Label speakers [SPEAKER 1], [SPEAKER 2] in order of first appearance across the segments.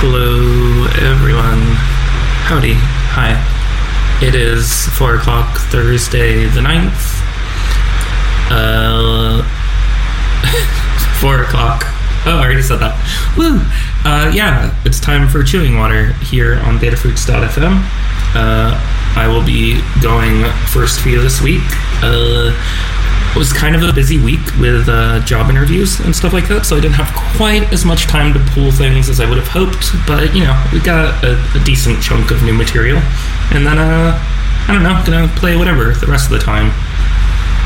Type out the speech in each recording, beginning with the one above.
[SPEAKER 1] Hello, everyone. Howdy. Hi. It is 4 o'clock, Thursday the 9th. Uh. 4 o'clock. Oh, I already said that. Woo! Uh, yeah, it's time for Chewing Water here on Datafruits.fm. Uh, I will be going first for you this week. Uh, it was kind of a busy week with uh, job interviews and stuff like that, so I didn't have quite as much time to pull things as I would have hoped. But you know, we got a, a decent chunk of new material, and then uh, I don't know, gonna play whatever the rest of the time.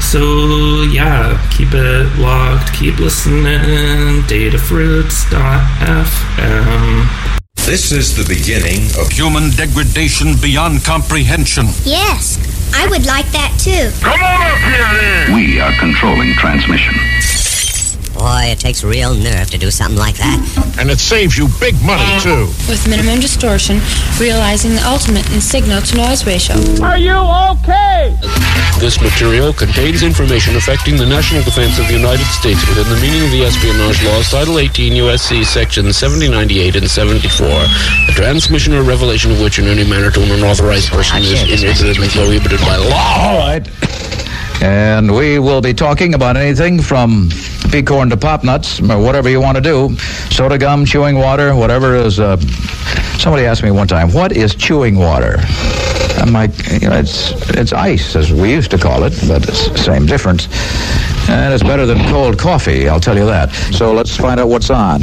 [SPEAKER 1] So yeah, keep it locked, keep listening. Datafruits.fm.
[SPEAKER 2] This is the beginning of
[SPEAKER 3] Human degradation beyond comprehension.
[SPEAKER 4] Yes, I would like that too. Come on up here then!
[SPEAKER 5] We are controlling transmission.
[SPEAKER 6] Boy, it takes real nerve to do something like that.
[SPEAKER 7] And it saves you big money, too.
[SPEAKER 8] with minimum distortion, realizing the ultimate in signal to noise ratio. Are you okay?
[SPEAKER 9] This material contains information affecting the national defense of the United States within the meaning of the espionage laws, Title 18 U.S.C. Sections 7098 and 74. The transmission or revelation of which in any manner to an unauthorized person is inadvertently prohibited by law.
[SPEAKER 10] All right. And we will be talking about anything from peacorn to pop nuts, or whatever you want to do. Soda gum, chewing water, whatever is. Uh, somebody asked me one time, what is chewing water? I'm like, you know, it's, it's ice, as we used to call it, but it's the same difference. And it's better than cold coffee, I'll tell you that. So let's find out what's on.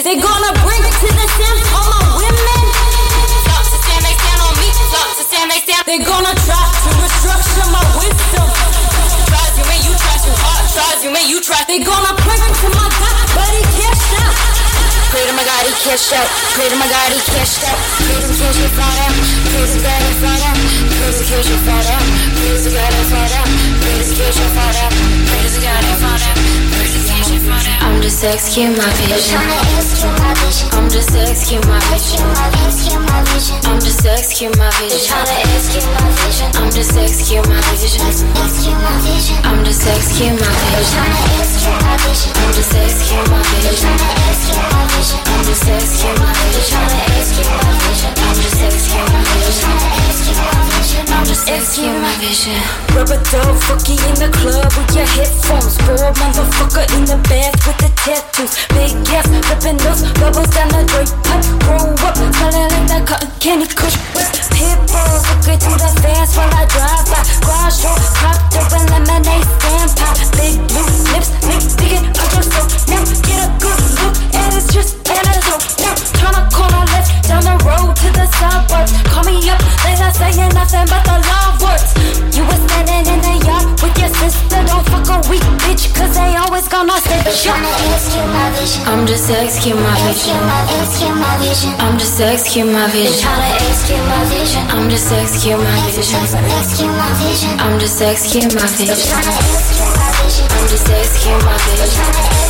[SPEAKER 4] They gonna bring it to the Sims, all my women. Flop to stand, they stand on me. Flop to stand, they stand. They gonna try to restructure my wisdom. Tries you, man, you try too hard. Tries you, man, you try. They gonna pray to my God, but he cashed out. Pray to my God, he cashed out. Pray to my God, he cashed out. Pray to cash it fly down. Pray to God, it fly down. Pray to cash it fly down. Pray to God, it fly down. Pray to cash it fly down. Pray to God, it fly down. I'm just executing my vision. I'm just executing my vision. I'm just executing my vision. I'm just executing my vision. I'm just executing my vision. I'm just executing my vision. I'm just executing my vision. I'm just executing my vision. I'm just executing my vision. Rubber dog, fucky in the club with your headphones. Bored motherfucker in the bath with the tattoos. Big ass, flipping those bubbles down the drape pipe. Roll up, smelling like that cotton candy kush. Pitbull, looking through the fans while I drive by. Garage door, cropped up and lemonade stand pop. Big blue lips, big digging out your throat. Now get a good look, and it's just antidote. Now turn a corner left down the road to the suburbs. Call me up, they not saying nothing but the love words. You was standing in the yard with your sister. Don't fuck a weak bitch, cause they always gonna say I'm just executing my vision. I'm just executing my vision. I'm just executing my vision. I'm just executing my vision. I'm just executing my vision. I'm just executing my vision.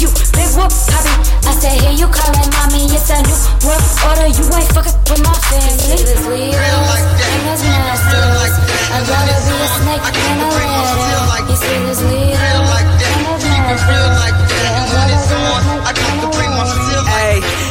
[SPEAKER 4] you big whoop poppin'. I said, here you calling mommy, it's a new world order. You ain't fucking with my family. Like. And like that. I'd rather be a snake than a ladder. You see this leader. Like that. And that's my
[SPEAKER 11] Real like that. And I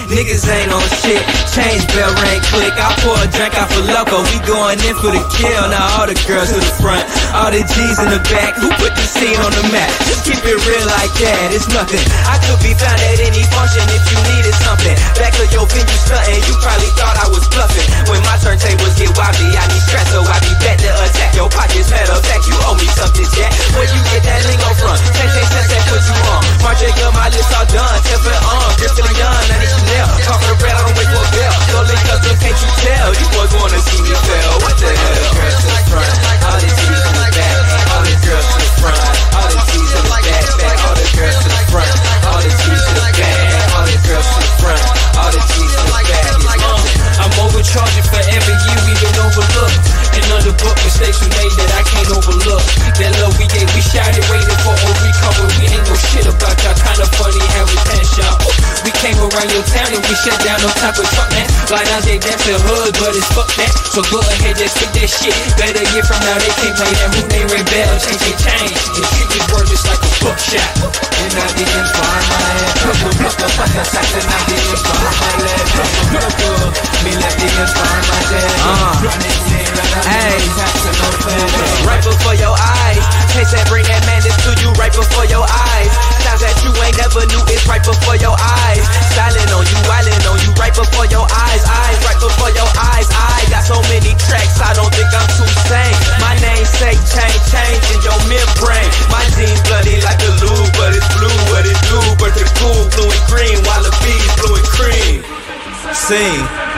[SPEAKER 11] niggas ain't on shit. Change bell ring click. I pour a drink out for loco. We going in for the kill. Now all the girls to the front, all the G's in the back. Who put the scene on the map? Just keep it real like that. It's nothing. I could be found at any function if you needed something. Back of your venue stunting. You probably thought I was bluffing. When my turntables get wobbly, I need stress, so I be back to attack. Your pockets of fact. You owe me something, Jack. Where you get that lingo from? Ten, ten cents that put you on. March your my list all done. Temper on. Um, Griffin done. I need Chanel. Talk for the I don't wait for a bell. So can't you tell? You boys wanna see me fail. What the hell? Girls to the front. All the G's in the back. All the girls to the front. All the G's in the back. Back. All the girls to the front. All the G's to the back. All the girls to the front. All the G's to the back. Uh, I'm overcharging for every year we've been overlooked. And under book mistakes we made that I can't overlook. That love we gave, we shouted, waiting for a recover. We ain't no shit about y'all. Kinda funny how we pass y'all. We came around your town and we shut down no type of truck, man. Like now they that's the hood, but it's fuck that. So go ahead, just pick that shit. Better get from now, they can't play that. Who they rebel, change they change. And treat me word just like a bookshot. And I didn't find my sex, and I didn't find my leg. Purple, purple, me left didn't my dad. Uh, hey, right before your eyes. Taste that, bring that madness to you right before your eyes. Sounds that you ain't never knew it's right before your eyes. Styling on you, wildin' on you right before your eyes. Eyes right before your eyes. I got so many tracks, I don't think I'm too sane. My name say change, change in your midbrain. My jeans bloody like the lube, but it's blue, what it do, but the cool blue and green, while the bees blue and cream. Sing.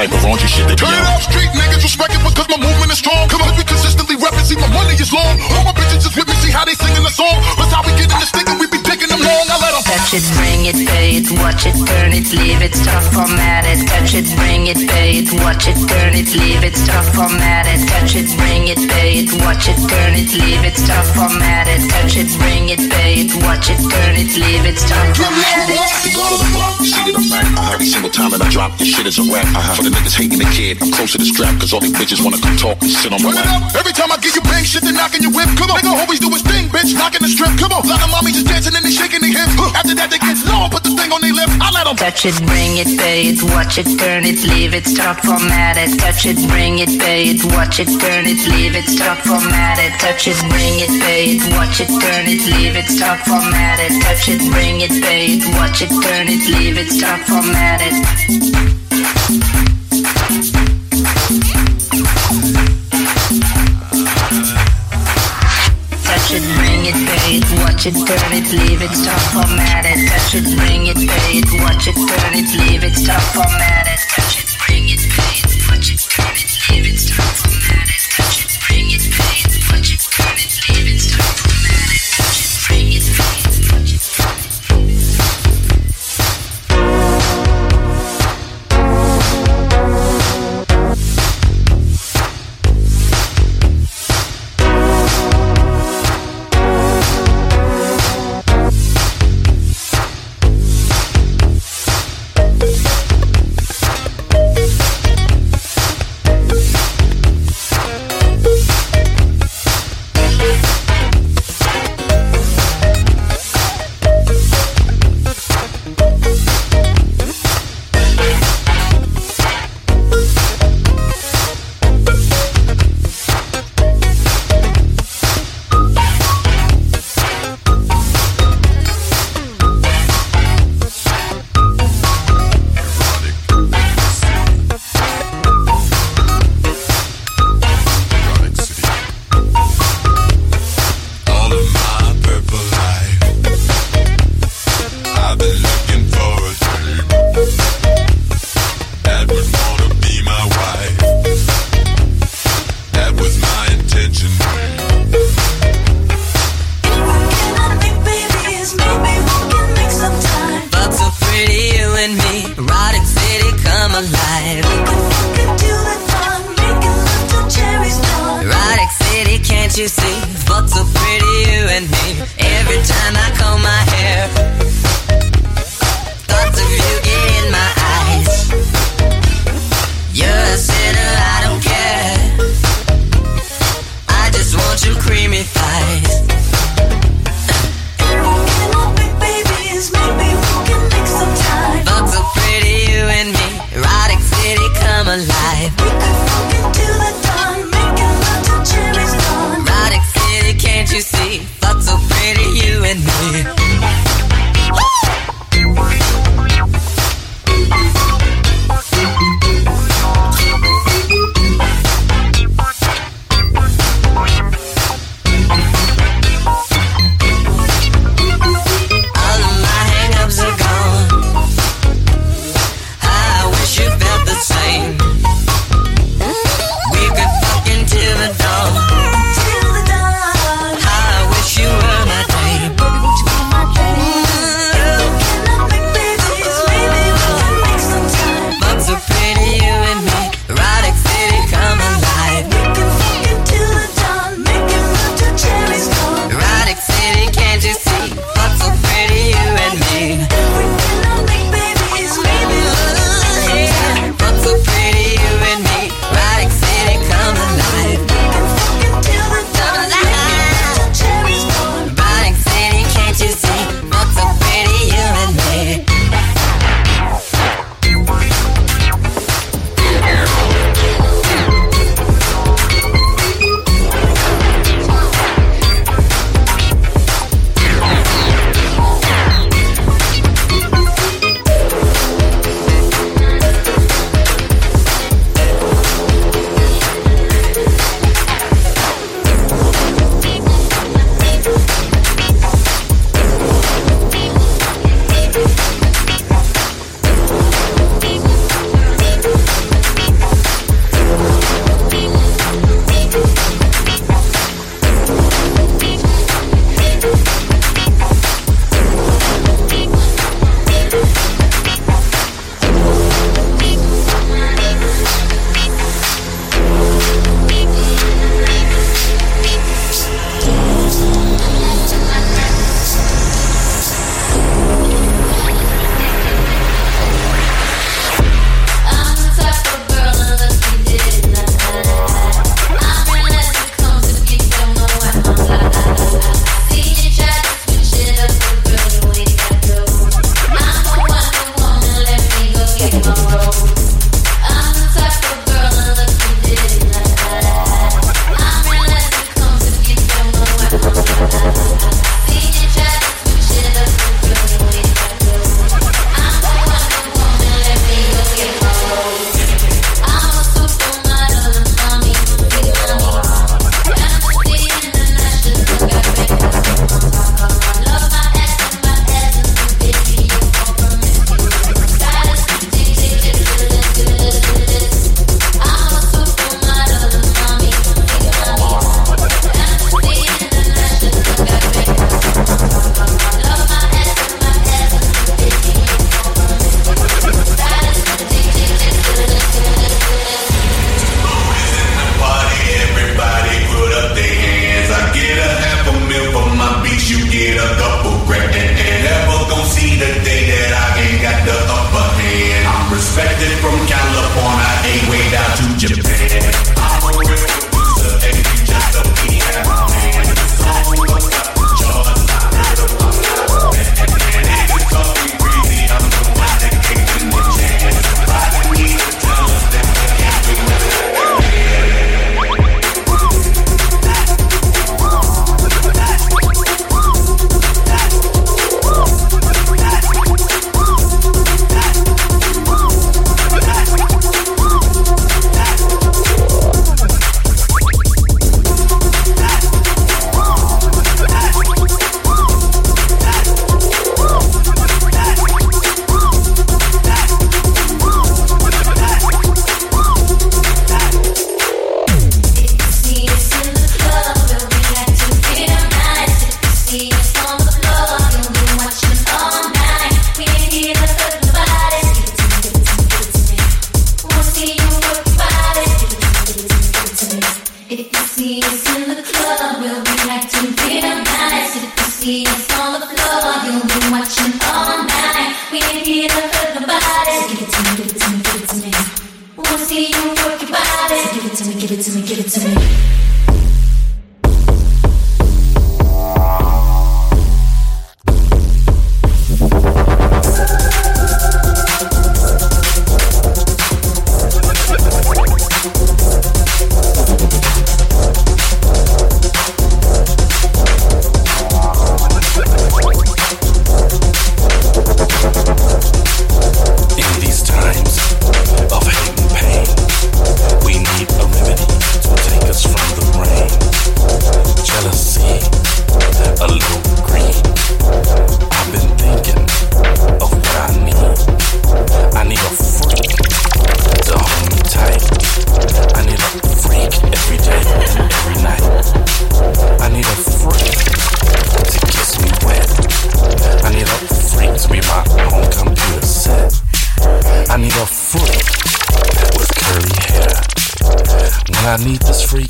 [SPEAKER 12] Type of raunchy shit that Turn it up, street niggas respect it because my movement is strong. Come on, we consistently reppin', see my money is long. All my bitches just with me, see how they singing the song. That's how we get in the stick and we be digging them long. I let 'em
[SPEAKER 13] Touch it, bring it, pay it, watch it, turn it, leave it, stop, format it. Touch it, bring it, watch it, turn it, leave it, stop, format it. Touch it, bring it, pay it, watch it, turn it, leave it, stop, format it. Touch it, bring it, pay it, watch it, turn it, leave it, stop, format it.
[SPEAKER 12] See that I'm back. Uh-huh. Every single time that I drop, this shit is a rap. Uh-huh. For the niggas hating the kid, I'm close to the strap, cause all these bitches wanna come talk and sit on my lap. Every time I give you bang shit, they knocking your whip. Come on, nigga always do his thing, bitch, knocking the strip. Come on, lot of mommies just dancing and they shaking their hips. Huh. After that, they get low, put the thing on their lip. I let them
[SPEAKER 13] Touch it, bring it, pay it, watch it, turn it, leave it, stop, format it. Touch it, bring it, pay it, watch it, turn it, leave it, stop, format it. Touch it, bring it, pay it, watch it, turn it, leave it, stop, format it. Touch it, bring it, pay it, watch it, turn it, leave it, stop, format it. Touch it, bring it, pay it, watch it, turn it, leave it, stop, format it. It, bring it, pay it, watch it, turn it, leave it, stop, format
[SPEAKER 14] Need this freak,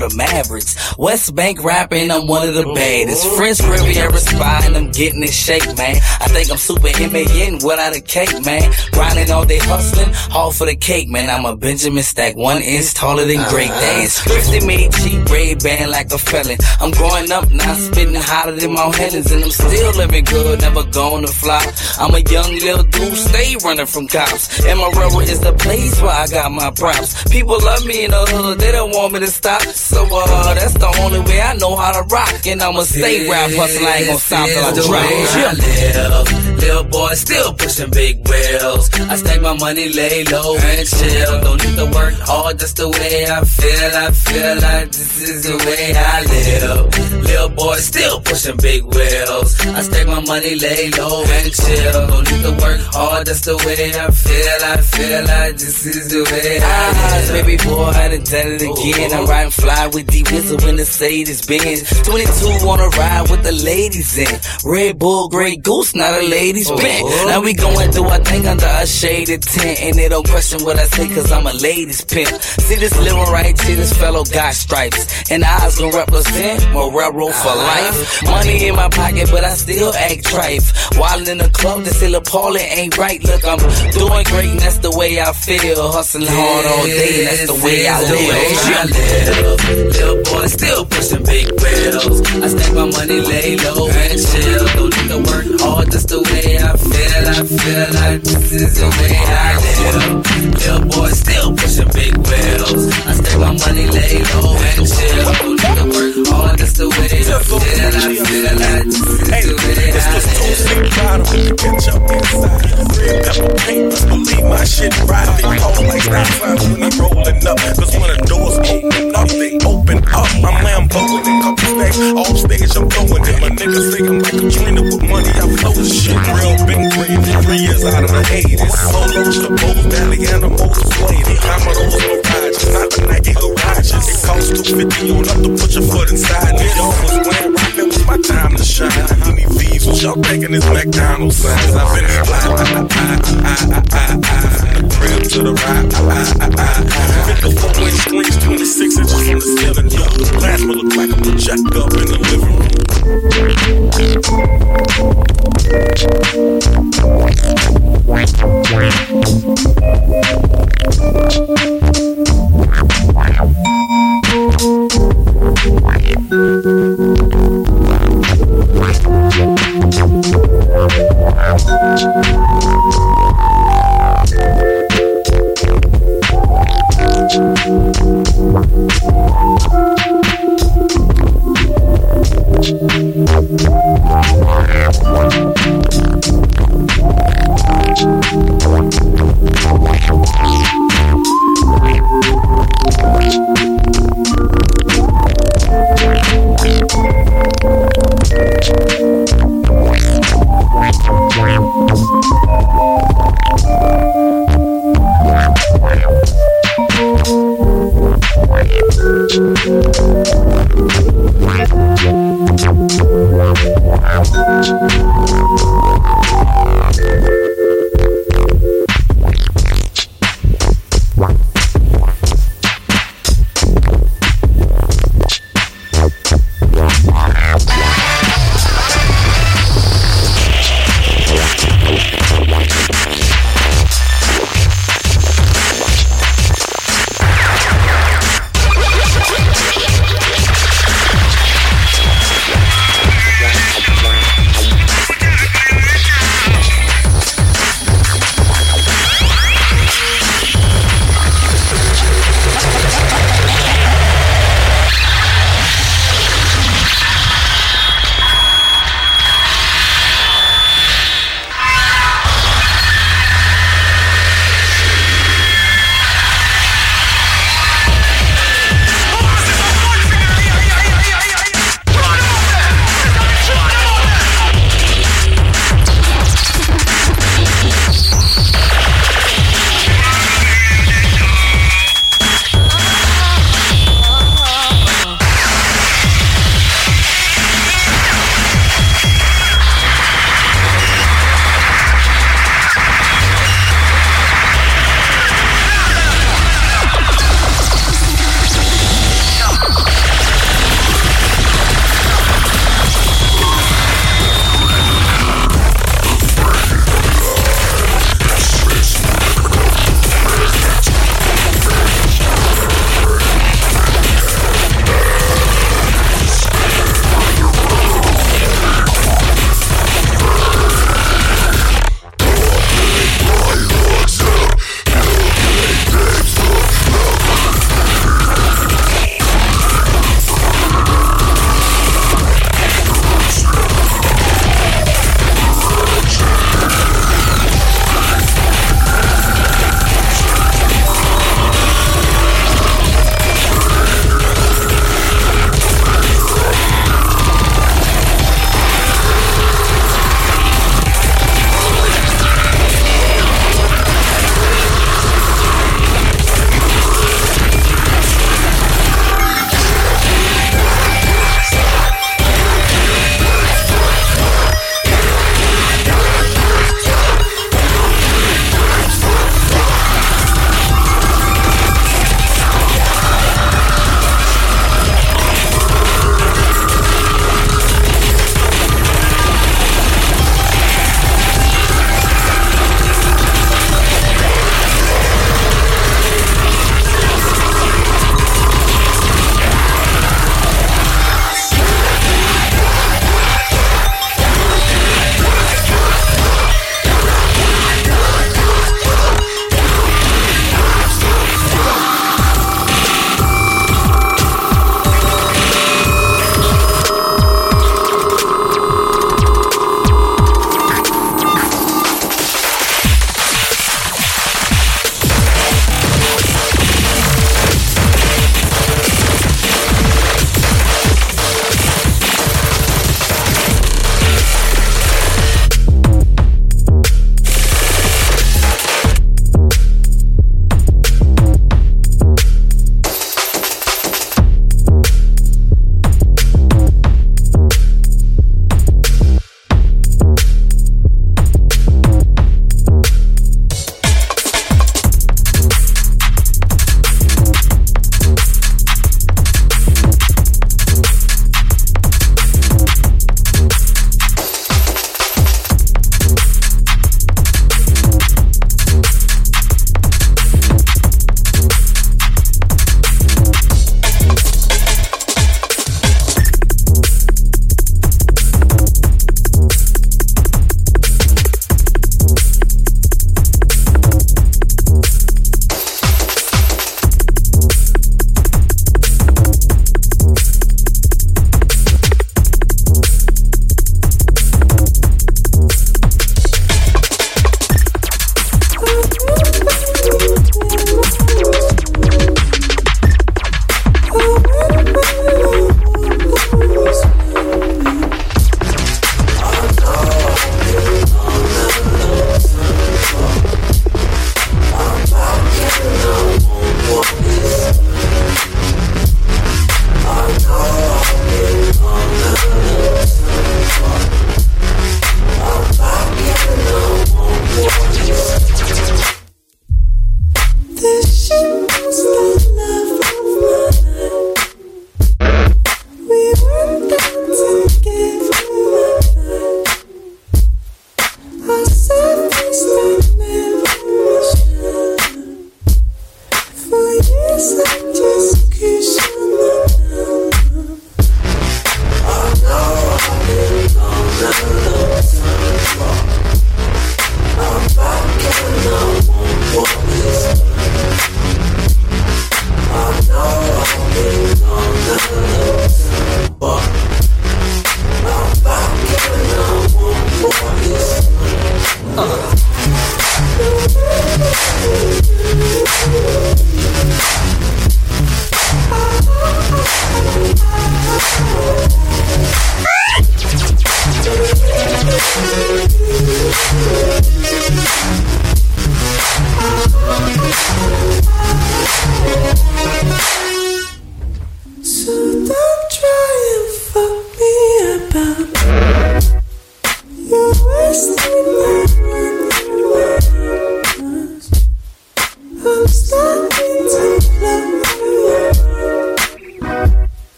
[SPEAKER 14] the
[SPEAKER 15] Mavericks. West Bank rapping, I'm one of the baddest. French Riviera spy, and I'm getting it shake, man. I think I'm super M-A-N without a cake, man. Grinding all day hustling, all for the cake, man. I'm a Benjamin stack, one inch taller than Great Dance. Thrifty made cheap red band like a felon. I'm growing up now, spitting hotter than Mount Helens, and I'm still living good, never going to flop. I'm a young little dude, stay running from cops. And my rubber is the place where I got my props. People love me in the hood, they don't want me to stop. So uh, that's the only way I know how to rock, and I'ma stay rap hustle. I ain't gonna stop till I
[SPEAKER 11] This is the
[SPEAKER 15] drop.
[SPEAKER 11] I live. Little boy still pushing big wheels. I stack my money, lay low and chill. Don't need to work hard, that's the way I feel. I feel like this is the way I live. Boy still pushing big wheels. I stack my money, lay low and chill. Don't need to work hard, that's the way I feel. I feel like this is the way I ah,
[SPEAKER 15] Eyes,
[SPEAKER 11] live.
[SPEAKER 15] baby boy, I done done it again. I'm riding fly with D Whistle in the Mercedes Benz. 22 wanna ride with the ladies in. Red Bull, Grey Goose, not a lady's oh, pen. Now we going through our thing under a shaded tent. And they don't question what I say, cause I'm a ladies pimp. See this little right here, this fellow got stripes. And eyes gonna represent my railroad
[SPEAKER 16] bro for life. Money in my pocket, but I still act trife. While in the club, they still appalling, ain't right. Look, I'm doing great, and that's the way I feel. Hustling hard all day, that's the way I
[SPEAKER 15] the way I
[SPEAKER 16] live.
[SPEAKER 15] Little boy still pushing big bills. I stack my money, lay low and chill. Don't need to work hard, that's the way I feel. I feel like this is the way I live. Little boy still pushing big bills. I stack my money, lay low and chill. Don't need to work hard, that's the way I feel. I feel like this is the way I live.
[SPEAKER 17] bottle with the ketchup inside. Red pepper paint, best believe my shit right. They call like stop signs when they rolling up. Cause when the doors open up, they open up. I'm Lamboing in couple stacks. Off stage, I'm going in. My niggas say I'm like Katrina with money. I flow this shit real been crazy. Three years out of the 80s. Solos, the Bulls, Valley Animals, Lady. Commodores, Mirages, not the Nike garages. It costs 250 on up to put your foot inside. New York was when rock, it was my time to shine. Any thieves, what y'all thinking is McDonald's signs? I've been fly, I, I, I, I, I, from the crib to the ride, I, I, I, I. 54 inch screens, 26 inches from the ceiling.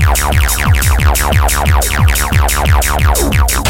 [SPEAKER 18] Thank
[SPEAKER 12] you.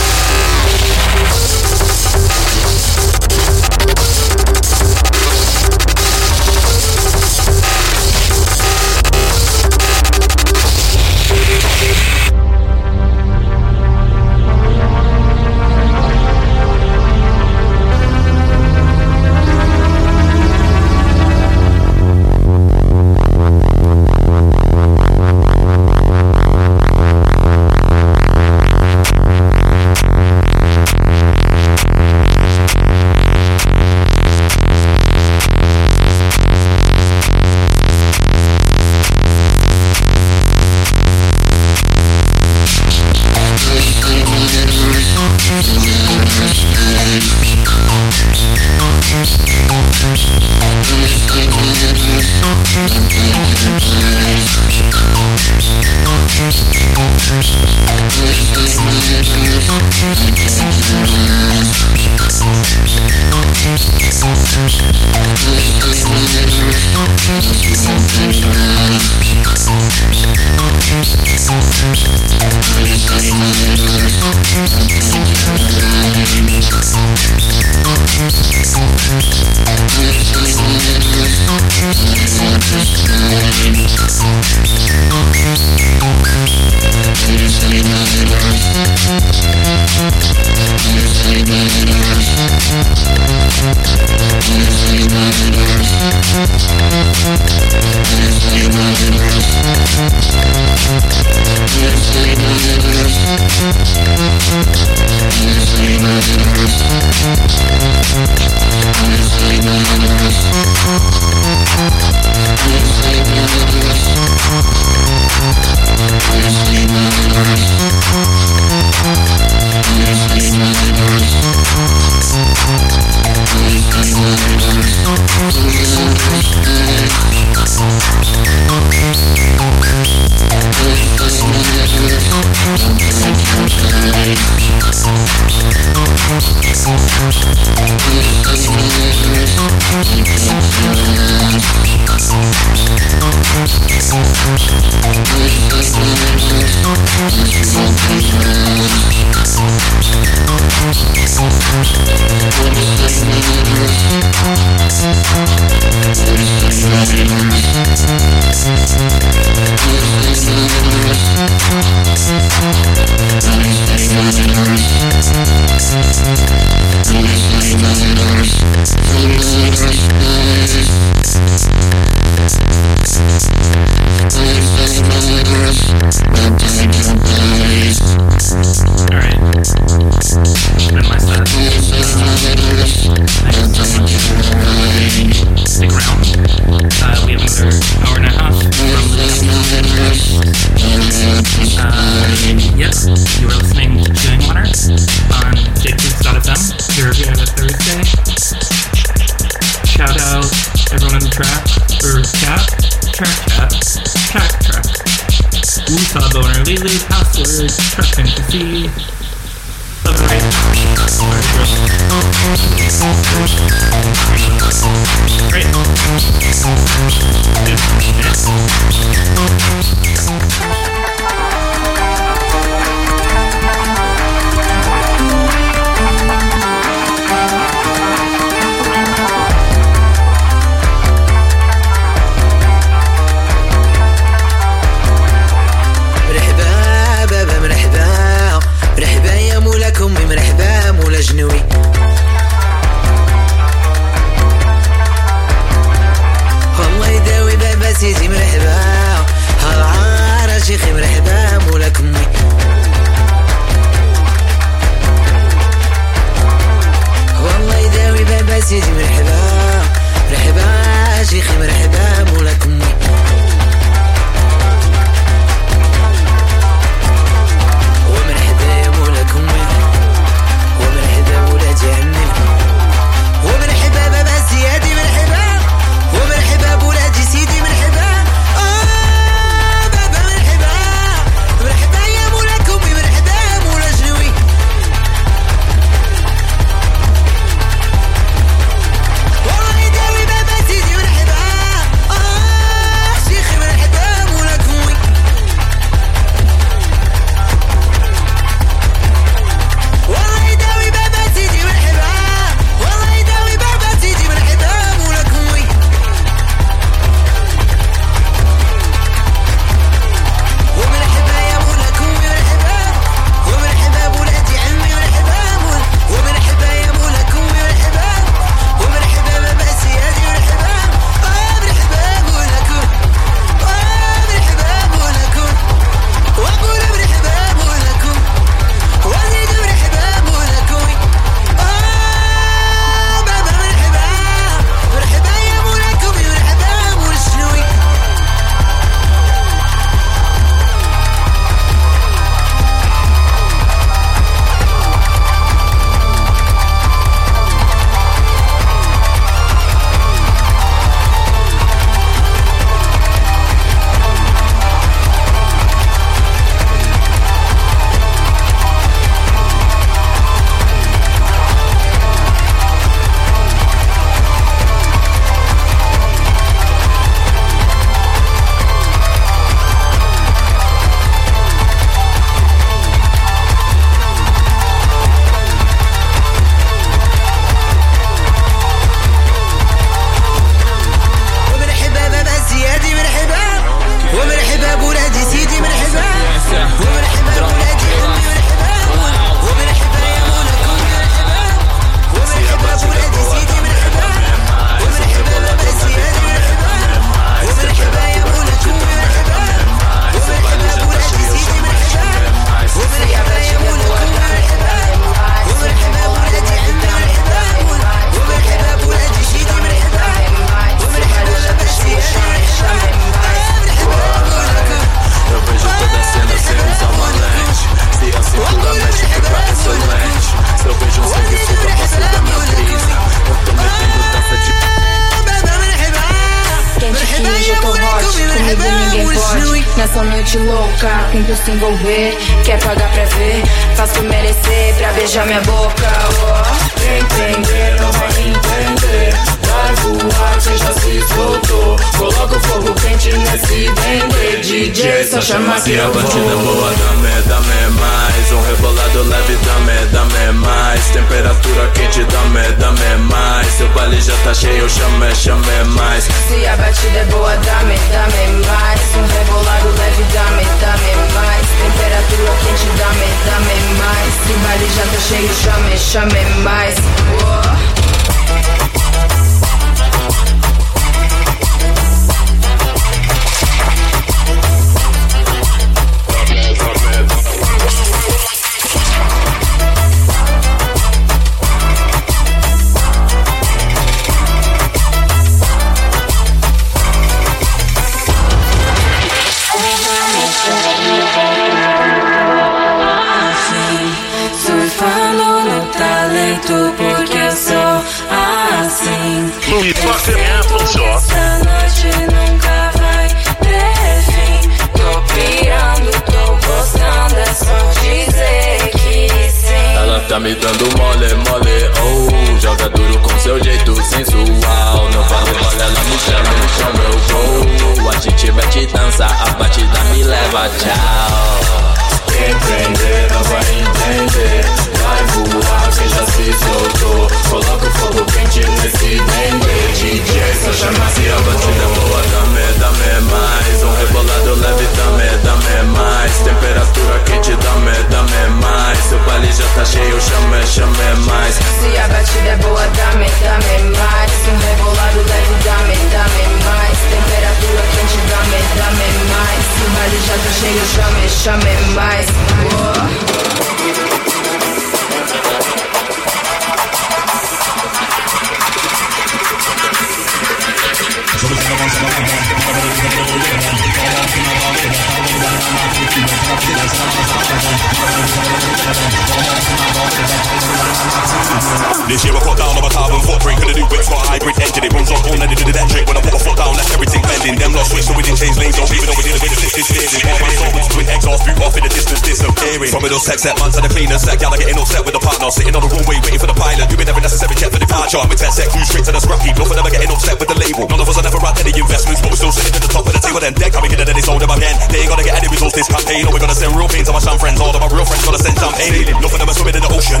[SPEAKER 19] This year I got down on my carbon footprint the new whip's got a hybrid engine It runs on all it did that When I put my foot down, left everything bending Them lot switched so we didn't change lanes So even though we did a bit of assisted steering All my soul was twin exhaust Boot off in the distance disappearing From those sex set man to the cleaners That gal are getting upset with the partner Sitting on the runway waiting for the pilot Doing every necessary check for departure I'm a test set, cruise straight to the scrap heap them are getting upset with the label None of us are ever had any investments But we're still sitting at the top of the table Then deck coming in and then they sold them again They ain't gonna get any results this campaign Or we're gonna send real pain to my sham friends All of my real friends gonna send champagne them are swimming in the ocean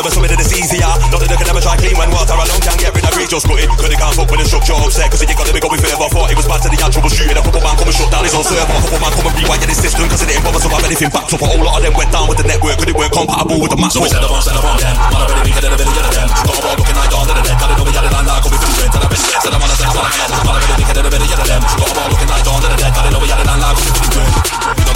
[SPEAKER 19] them are swimming in the seas here None of them can ever try clean when water alone can get rid of cut it, cause they can't fuck with the structure upset Cause you gotta be going further Thought it was bad to the young troubleshooting A couple man come and shut down his own server. A couple man come and rewire the system Cause it didn't bother to have anything backed up. A whole lot of them went down with the network Cause it weren't compatible with the match.
[SPEAKER 20] So we set up on, set up on them Man, I really be getting a bit of them. Got a ball looking like dawn to the dead Got it over yelling and like, come with the Tell a bit set up on a set up on a head Man, I really be getting a bit of them. Got a ball looking like dawn to the dead Got it over yelling and like, come with the We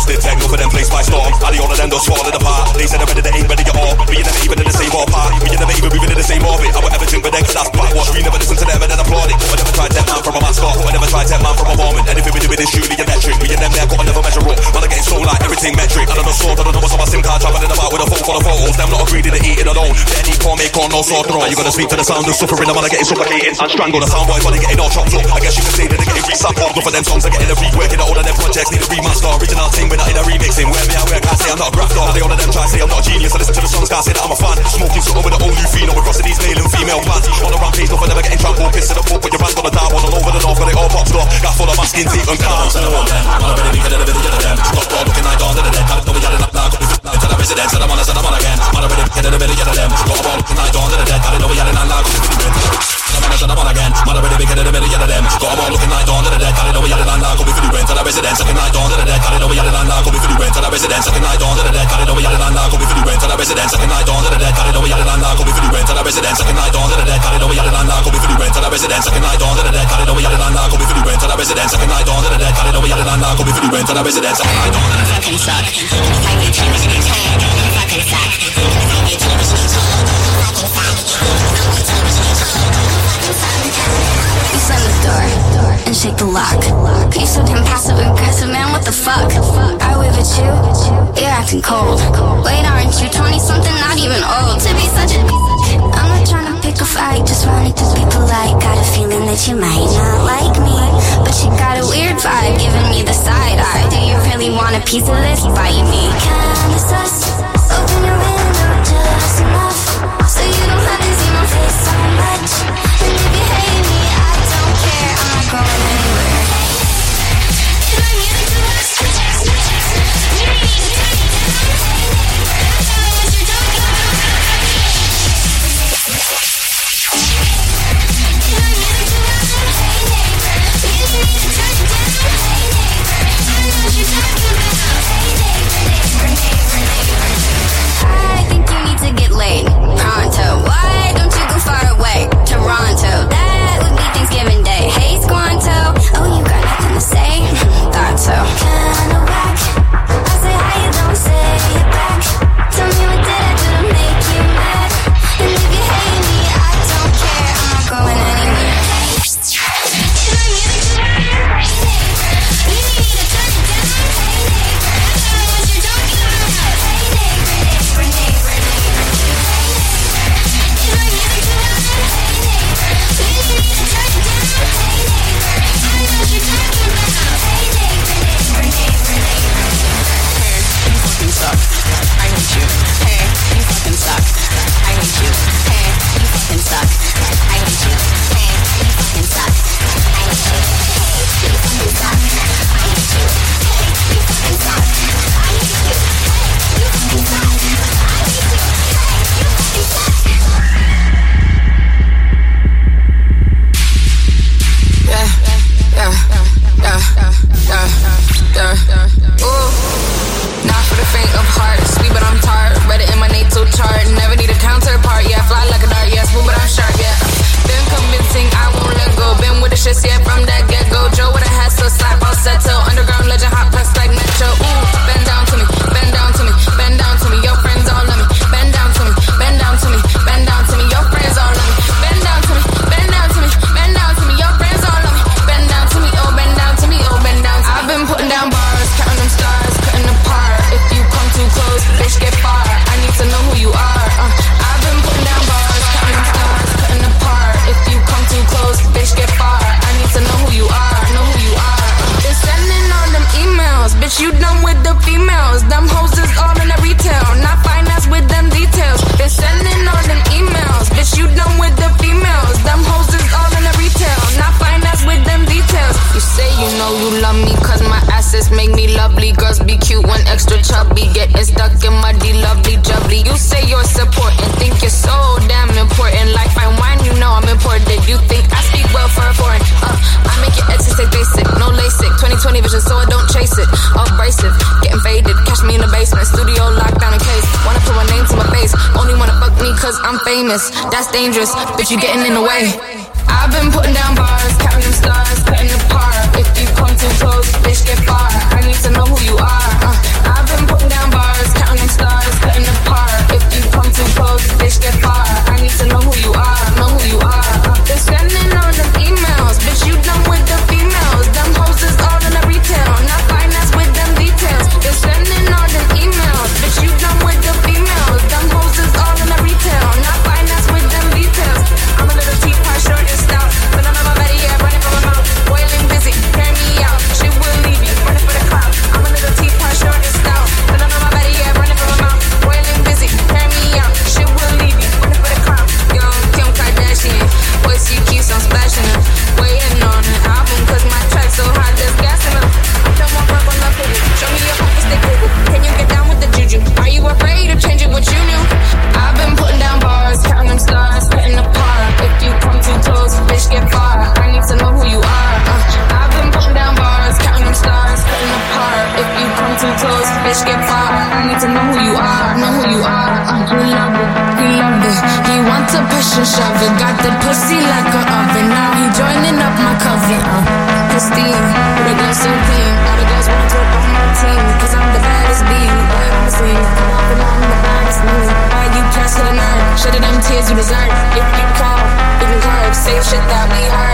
[SPEAKER 19] just did techno for them placed by storm. And the all of them just falling apart They said they're ready, they ain't ready at all. We never even in the same ballpark. We never even moving in the same orbit. I would never drink with them cause that's backwash We never listen to them and then applaud it. I never tried that man from a mascot I never tried that man from a moment Anything we do with is surely electric. We and them there gotta never measure up. Man, I'm getting so like everything metric. And I'm not sort, I don't know what's on my SIM card. Travelling about with a phone for the photos. Them not agreed to eating alone. They need porn, make on no sore throat. You gotta speak to the sound of suffering. I'm gonna getting suffocating and strangled. The sound boys body getting all chopped up. I guess you could say that they're getting resampled None of them songs. Are getting a reworking All of them projects. Need a remaster. Original thing but not in a remixing Where me I work I say I'm not a grafter They all of them try to say I'm not a genius. I listen to the songs can't say that I'm a fan. Smoking something with the old new phenol We're crossing these male and female plants On the rampage nothing never getting trampled Piss to the book but your man's gonna die All over the north when it all pops off. Got full of masking tape and cars.
[SPEAKER 20] Man, I really be getting a bit of them Got a ball looking like dawn to the dead. Got it over yelling up now the Tell a residence And I'm on a set, I'm on again. I really be getting a bit of them. Got a ball looking like dawn to the dead. Got it over yelling and now the I'm on I'm again. Man, I really be getting a of them. Got a ball looking like dawn to the dead. Got it over yelling and now Come with the rent Tell a residence Second night dawn to the dead. Got it over yelling and now Come with the rent Tell a residence Second night dawn to the dead Got it over yelling and now Come with the rent Tell a residence Second night dawn to the dead Got it over yelling and now Come with the rent Tell a residence Second night dawn to the dead Got it over yelling and now Come with the rent Tell a residence Second night dawn to the dead Got it over yelling and now Come with the rent Tell a residence Second night dawn to the dead Got it over yelling and now Come with the rent Tell a residence Second night dawn to the dead
[SPEAKER 13] Fucking suck. Fucking suck. You slam the door and shake the lock. You so damn passive aggressive, man. What the fuck? I wave at you, you're acting cold. Wait, aren't you 20 something? Not even old to be such a. I'm not trying to pick a fight, just wanted to be polite. Got a feeling that you might not like me, but you got a weird vibe giving me the side eye. Do you really want a piece of this? Bite me. Kinda sus. Open your window just enough, so you don't have to see my face so much. Care.
[SPEAKER 18] Assets make me lovely. Girls be cute when extra chubby. Getting stuck in D lovely jubbly. You say you're supporting. Think you're so damn important. Like fine wine, you know I'm important. You think I speak well for a foreign. Uh, I make your exes say basic. No LASIK. 2020 vision so I don't chase it. Abrasive. Getting faded. Catch me in the basement. Studio lockdown in case. Wanna put my name to my face. Only wanna fuck me cause I'm famous. That's dangerous. Bitch, you getting in the way. I've been putting down too close, bitch, get far. I need to know who you are. And shove it. Got the pussy like a oven. Now he joining up my coven. Uh, Christine, with a girl so clean. All the girls want to talk on my team. Cause I'm the baddest bee. Boy, on the scene. Come on, and I'm the baddest me. Why you to the night? Should them tears you deserve. If you call, we can curve. Say shit that we heard.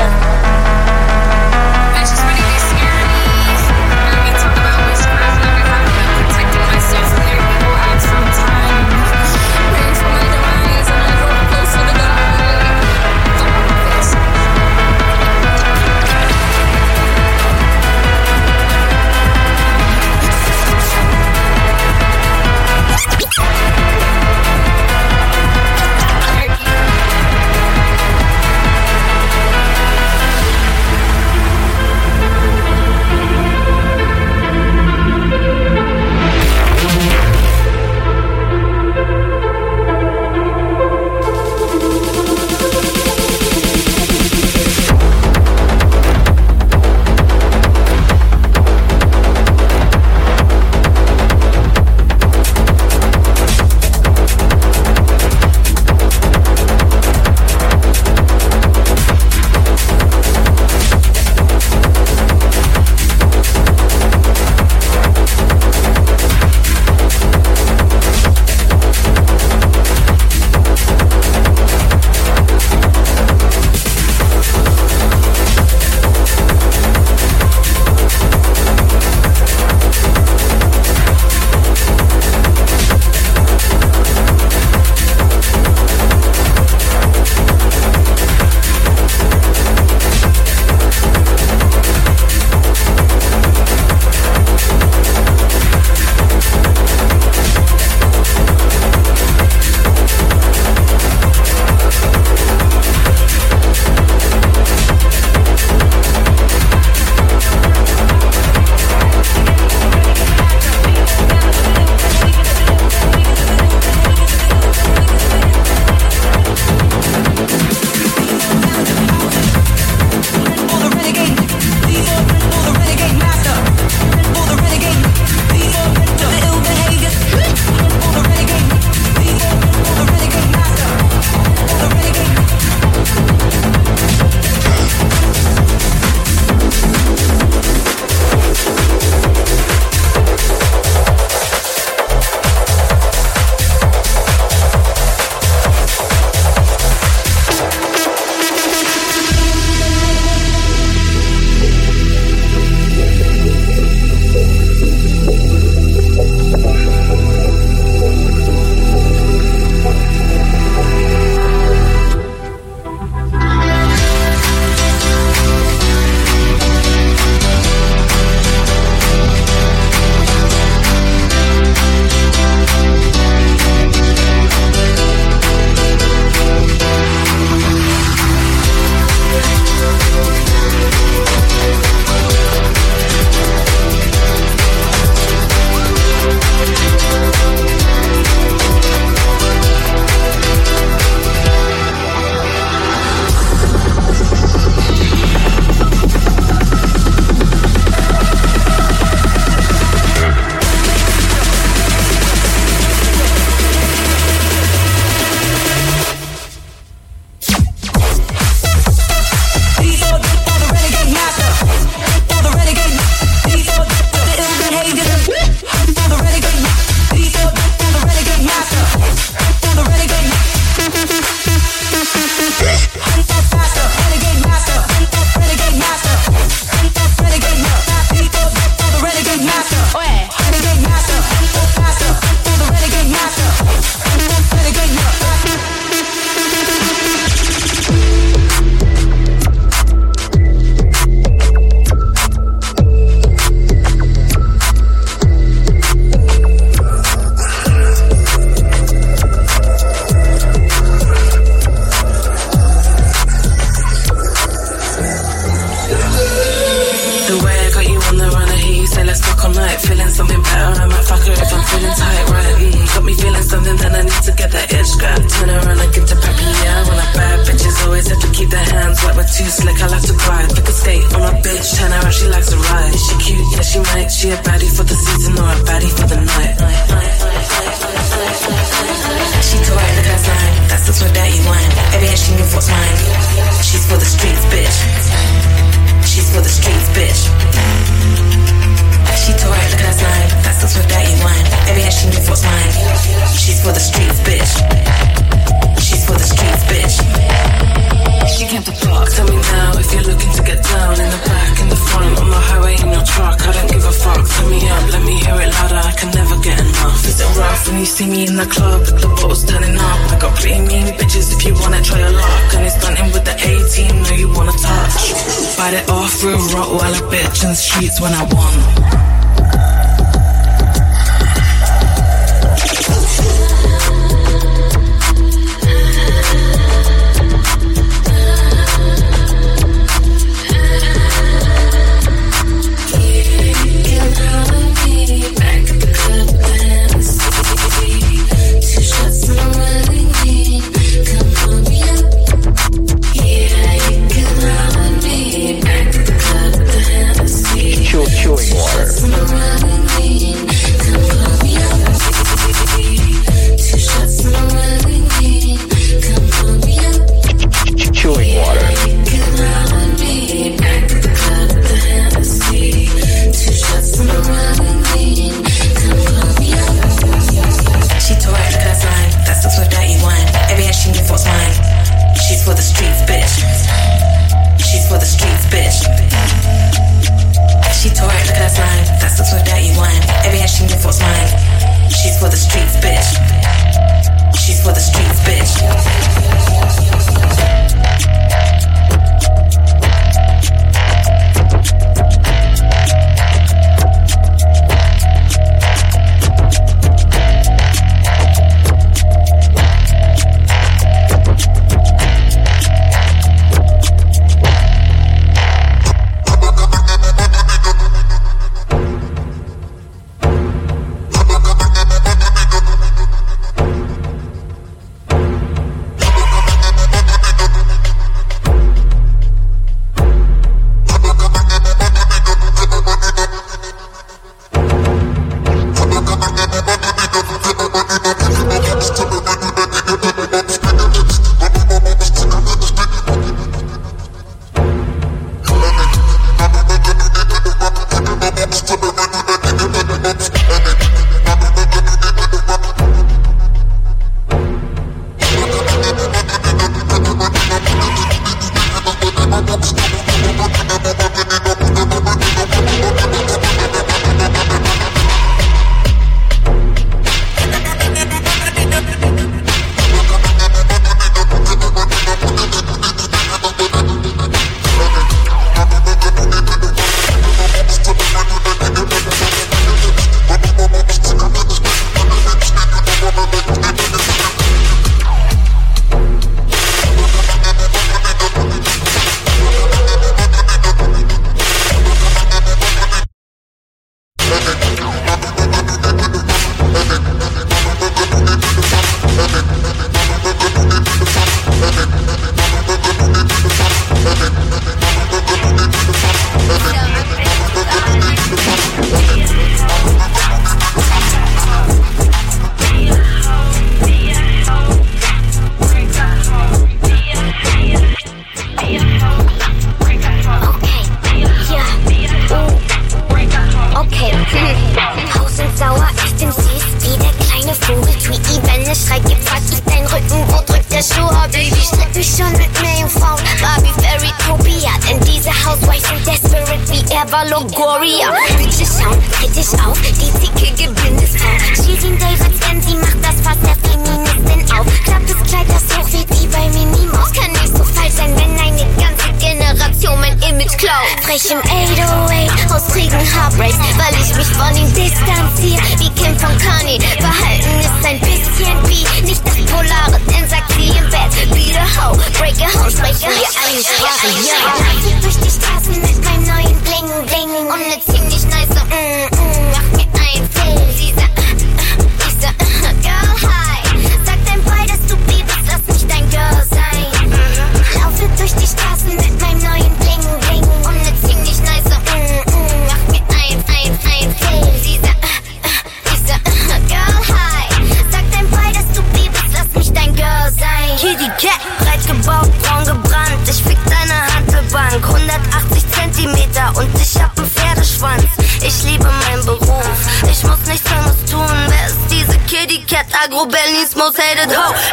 [SPEAKER 21] on the
[SPEAKER 22] table.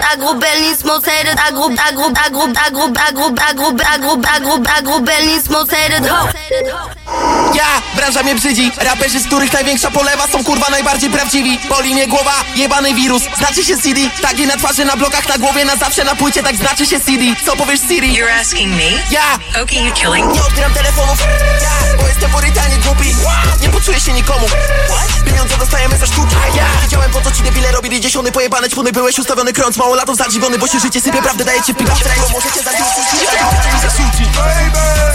[SPEAKER 22] Agro, agro, agro, agro, agro, agro, agro, agro, agro, agro, agro, agro, agro, agro, agro,
[SPEAKER 23] Ja, branża mnie brzydzi. Raperzy, z których największa polewa Są kurwa najbardziej prawdziwi. Boli mnie głowa, jebany wirus. Znaczy się CD Tagi na twarzy, na blokach, na głowie Na zawsze na płycie, tak znaczy się CD Co powiesz Siri?
[SPEAKER 21] You're asking me?
[SPEAKER 23] Ja.
[SPEAKER 21] Okay, you're killing.
[SPEAKER 23] Nie odbieram telefonów. Ja, bo jestem porytanie głupi. Nie poczuję się nikomu. Pieniądze dostajemy za sztuki. Ja. Wiedziałem po co ci debile robili dziesiąty Pojebane ćpuny. Byłeś ustawiony krąc Mało latów zadziwiony Bo się życie sypie Prawdę daje ci w pika Bo możecie zarzucić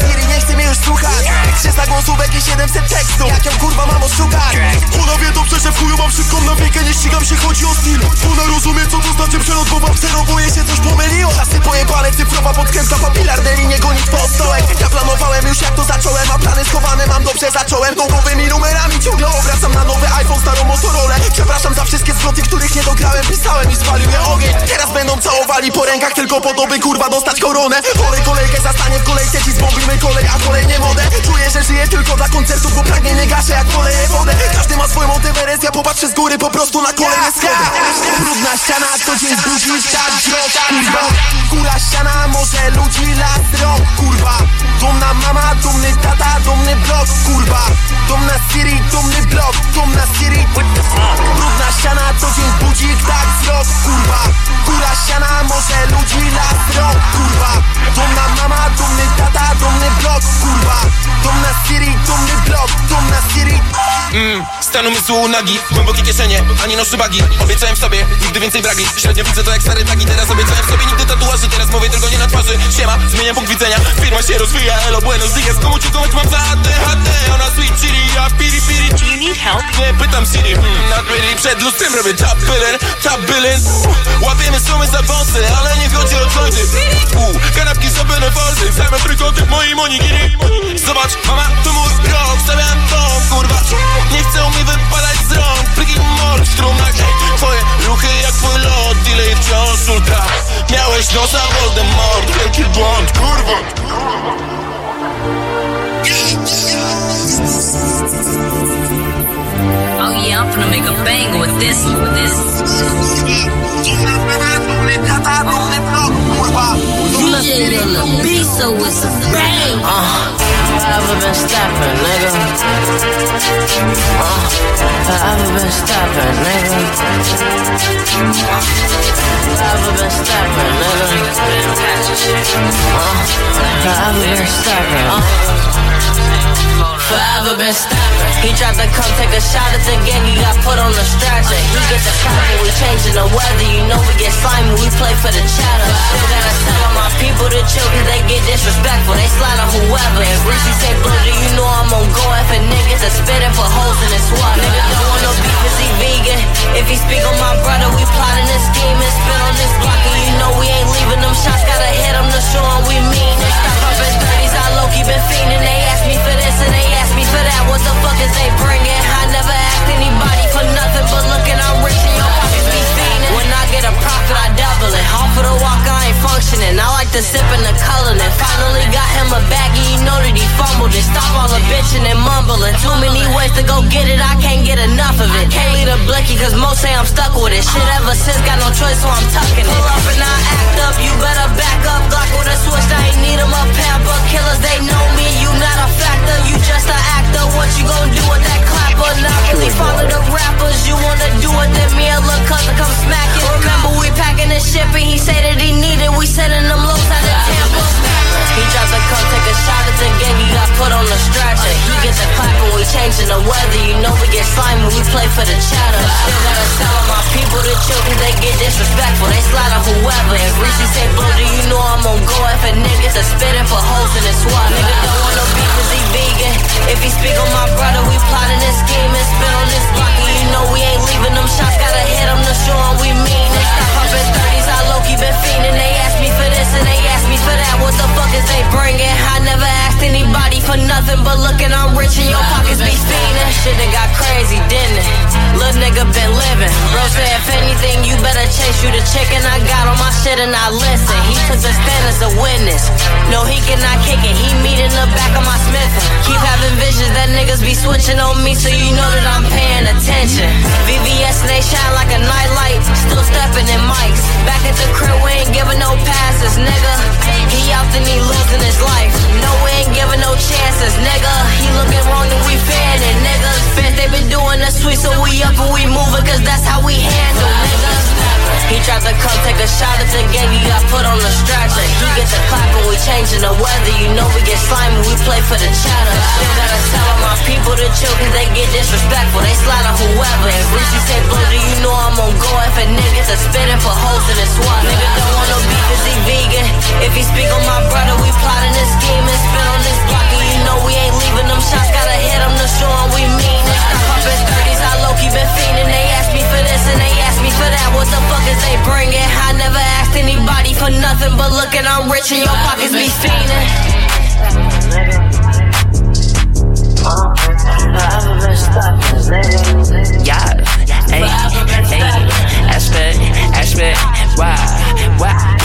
[SPEAKER 23] Siri nie chce mnie już słuchać 300 głosówek i 700 tekstów. Jak ją kurwa mam oszukać?
[SPEAKER 24] Ona wie dobrze, że w chuju mam szybką nawiekę Nie ścigam się, chodzi o styl. Ona rozumie co to znaczy przelot Bo wam boję się coś pomyliło.
[SPEAKER 23] Czasy pojebane, cyfrowa podkrętka papilarne Linie gonić po stołek. Ja planowałem już jak to zacząłem A plany schowane mam dobrze zacząłem. Nowymi numerami ciągle obracam na nowy iPhone Starą Motorola. Przepraszam za wszystkie zwroty, których nie dograłem Pisałem i spalił je ogień. Teraz będą całowali po rękach Tylko po to by kurwa dostać koronę. Olej kolejkę zastanie w kolejce Ci zbombimy kolej, a kolejnie modę. Czuję, że żyję tylko dla koncertów Bo pragnienie gaszę jak poleję wodę. Każdy ma swoją motywerę Ja popatrzę z góry po prostu na kolejne schody. Brudna ściana, co dzień budzi tak wzrok Kurwa, góra ściana Może ludzi las rąk Kurwa, dumna mama, dumny tata Dumny blok, kurwa. Dumna Siri, dumny blok Dumna Siri. Brudna ściana, co dzień budzik tak wzrok Kurwa, góra ściana Może ludzi las rąk Kurwa, dumna mama, dumny tata Dumny blok, kurwa. Dumna Siri, dumny blok Dumna Siri.
[SPEAKER 25] Mm, stan umysłu nagi, głębokie kieszenie, ani noszy bagi. Obiecałem sobie, nigdy więcej bragi. Średnio widzę to jak stare tagi Teraz obiecałem sobie nigdy tatuaży. Teraz mówię tylko nie na twarzy. Siema, zmieniam punkt widzenia. Firma się rozwija, elo buenos dias. Komu dziękować mam za ADHD Ona sweet chili, ja piri piri. Do you need help? Nie, pytam Siri, hmm, not really Przed lustrem robię top billing, top billing uh, Łapiemy sumy za wąsy, ale nie chodzi o jointy uh, Kanapki zrobione forsy Same trójkąty w moim onigiri Zobacz, mama, to mój rok Stawiam dom, kurwa. Nie chcą mi wypadać z rąk Pliki mor w strumnach ej, Twoje ruchy jak twój lot Delay wciąż ultra. Miałeś nosa Voldemort Wielki błąd, kurwa.
[SPEAKER 21] Oh yeah, I'm finna make a banger with this, with this. DJ on the beat, so it's a bang.
[SPEAKER 15] Uh, ever been stepping, nigga? Uh, ever been stepping, nigga? Ever been stepping, nigga? Uh, ever been stepping, uh. Forever been stepping. He tried to come take a shot at the gang, he got put on the stretcher. He get the clapping, we changing the weather. You know we get slimy, we play for the chatter. Still gotta tell all my people to chill, cause they get disrespectful. They slide on whoever. If Richie say bloody, you know I'm on go after niggas that spitting for holes in his water. Nigga don't want no beef cause he vegan. If he speak on my brother, we plotting and. Spit on this block, and you know we ain't leaving them shots. Gotta hit them to show 'em we mean. Stop up in 30s, I low key been fiending. They ask me for this and they ask me for that. What the fuck is they bringing? I never asked anybody for nothing, but looking, I'm rich and your pockets be. When I get a profit, I double it. Off of the walk, I ain't functioning. I like to sip in the color and finally got him a baggie. You know that he fumbled it. Stop all the bitching and mumbling. Too many ways to go get it, I can't get enough of it. Can't leave a blicky, cause most say I'm stuck with it. Shit ever since, got no choice, so I'm tucking it. Pull up and I act up, you better back up. Glock with a switch, I ain't need him a pamper. Killers, they know me, you not a factor, you just a actor. What you gon' do with that clapper? Not really follow the rappers, you wanna do it, then me and Lil' cousin come smack it. Remember, we packing the ship and he said that he needed, we sending them lows out of Tampa. He tried put on the stretcher. He get the clapping, we changing the weather, you know we get slimy, we play for the chatter. Still gotta tell all my people chill cause they get disrespectful. They slide on whoever. If Reese say, bro, do you know I'm on go? If a nigga's a spitting for hoes in his swat. Nigga don't want no beef cause he vegan. If he speak on my brother, we plotting this scheme and spit on this block. You know we ain't leaving them shots. Gotta hit them to show 'em we mean it. Stop up in 30s, I low key been fiending. They ask me for this and they ask me for that. What the fuck is they bringing? I never asked anybody for nothing but looking, I'm rich and your pockets be fiending. Shit done got crazy, didn't it? Little nigga been living. Bro said, if anything, you better chase you the chicken. I got on my shit and I listen. He took the stand as a witness. No, he cannot kick it. He meet in the back of my Smith. Keep having visions that niggas be switching on me, so you know that I'm paying attention. VVS and they shine like a nightlight. Still stepping in shot at the game, he got put on the stretcher. He get the clap and we changing the weather. You know we get slimy, we play for the chatter. Still gotta tell my people to chill cause they get disrespectful. They slide on whoever. If Richie say, bro, do you know I'm on go? If a nigga's a spitting for hoes in his swat. Nigga don't want no beef cause he vegan. If he speak on my brother, we plotting and spit on this block. And you know we ain't leaving them shots. Gotta hit them to show we mean it. In 30s, I low key been fiending. They ask me for this and they ask me for that. What the fuck is they bringing? I never asked anybody for nothing but looking, I'm rich and your pockets be fiending.
[SPEAKER 26] Yeah, hey, hey, aspect, aspect, why, why,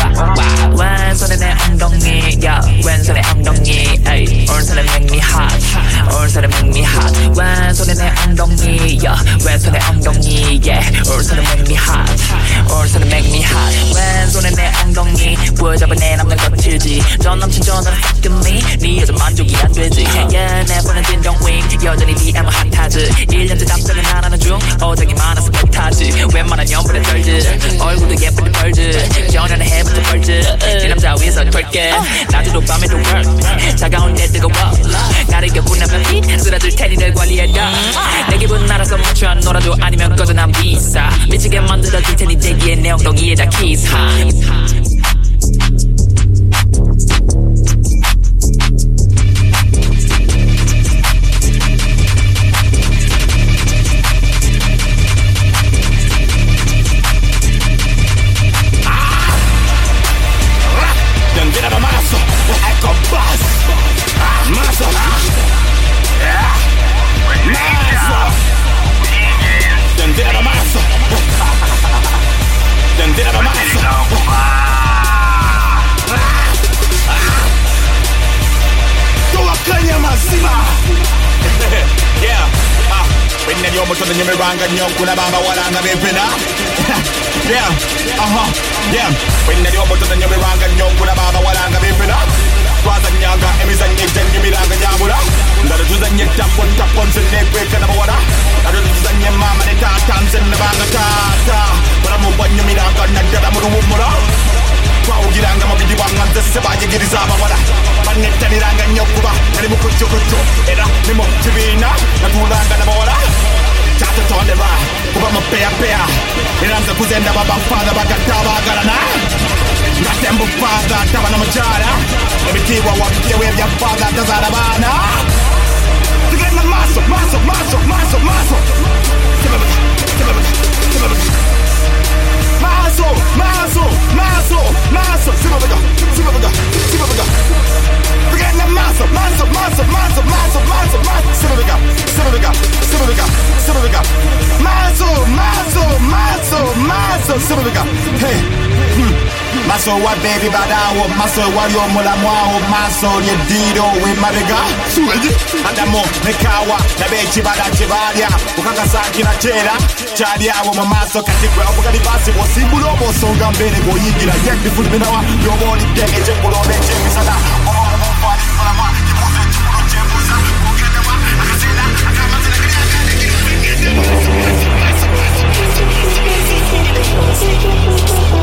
[SPEAKER 26] 왼손에 내 엉덩이, yeah, 왼손에 엉덩이, ay, 오른손에 make me hot, 오른손에 make me hot, 왼손에 내 엉덩이, yeah, 왼손에 엉덩이, yeah, 오른손에 make me hot, 오른손에 make me hot, 왼손에 내 엉덩이, 부여잡아 내 남는 거칠지, 전 남친 fucking me, 네 여자 만족이 안 되지, yeah, 내 보낸 진정 윙, 여전히 DM은 핫하지, 1년째 답장을 안 하는 중, 어장이 많아서 못하지, 웬만한 연분에 떨지, 얼굴도 예쁜데 벌지, 전화는 해부터 벌지, 네 남자 위에서 털게, 낮에도 밤에도 work, 차가운 내 뜨거워, 나를 격분하면 히 쓰러질 테니 널 관리해라, 내 기분 알아서 멈춰 놀아줘 아니면 꺼져 난 비싸, 미치게 만들어 줄 테니 대기에 내 엉덩이에다 키스, 하.
[SPEAKER 27] Of the number one gun young kuna baba wala nga bipina Kwaza nyanga emisa nyekta nyimiranga nyamula Ndara tuza nyekta ponta ponse nekweka na bawara Ndara tuza nyemama ne tata nzenne banga tata Bara mubwa nyimiranga nadara muruwumula twawugiranga mu bidi bwanganze se bayigiriza abawala banettaniranga nnyo kuba nali mu era ne mu kibiina natulanga n'abawala kyatotondebwa kuba mu peyapeya era nze kuzendaba bafaada bagatta abaagalana ngate mbufaada taba n'omukyala ebitiibwa wabitewo ebyafaada tazaala baana tugenda maaso maaso maaso maaso maaso Tebebeka, tebebeka, tebebeka. Maso, maso, maso, maso, sibabaga, sibabaga, sibabaga. Forget the maso, maso, maso, maso, maso, maso, maso, sibabaga, sibabaga, sibabaga, sibabaga. Maso, maso, maso, maso, sibabaga. Hey. Maso wa baby badao Maso wa yo mula mwa mwao Maso nye dido we madega Suweji Andamo nekawa bechi chibada chibalia Ukanga saki na chera Chali awo mamaso katikwe Obuka libasi Wosibu lobo songa mbele Go yigira Yek bifuli binawa Yobo ni denge
[SPEAKER 28] Jekulo neche misada. Omo Oh, oh, oh, oh, oh, Thank you.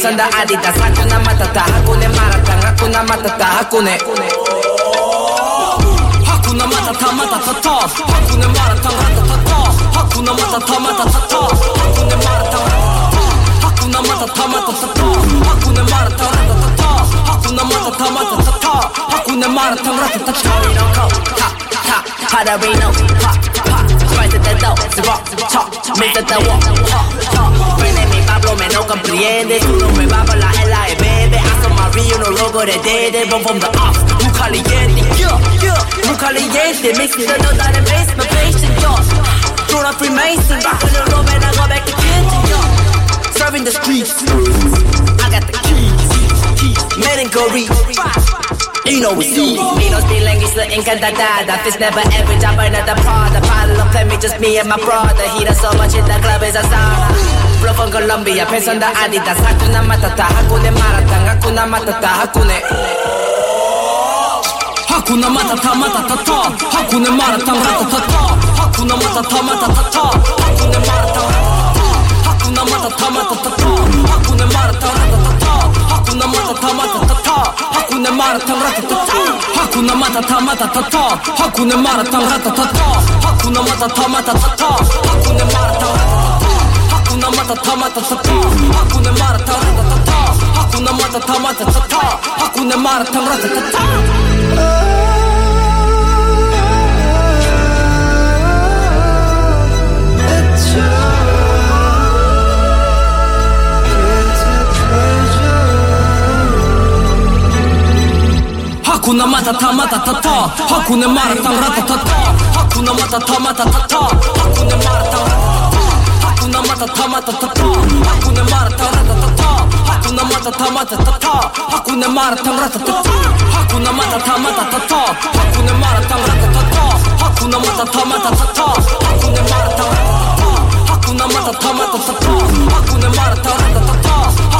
[SPEAKER 28] Pensando Adidas Fish never ever drop another Prada. Bottle of play me just me and my brother. He does so much in the club is a sauna. Flow from Colombia, pensando Adidas. Hakuna Matata, Hakune Maratán. Hakuna Matata, Hakune.
[SPEAKER 29] Hakuna Matata Matatata Hakuna Maratán Ratatata Hakuna Matata Matatata Hakuna Maratán Ratatata Hakuna Matata Matatata Hakuna Maratán Ratatata Hakuna Matata Matatata Hakuna Maratán Ratatata
[SPEAKER 28] Hakuna Matata Matatata Hakuna Maratán Ratatata Hakuna Matata Matatata Hakuna Maratán Ratatata Hakuna Matata Matatata Hakuna Maratán Ratatata 하쿠나 마타타 마타타타 하쿠네 마라탕 라타타타 하쿠나 마타타 마타타타 하쿠네 마라탕 하쿠나 마타타 마타타타 하쿠네 마라탕 라타타타 하쿠나 마타타 마타타타 하쿠네 마라탕 라타타타 하쿠나 마타타 마타타타 하쿠네 마라탕 라타타타 하쿠나 마타타 마타타타
[SPEAKER 29] 하쿠네 마라탕 하쿠나 마타타 마타타타 하쿠네 마라탕 라타타타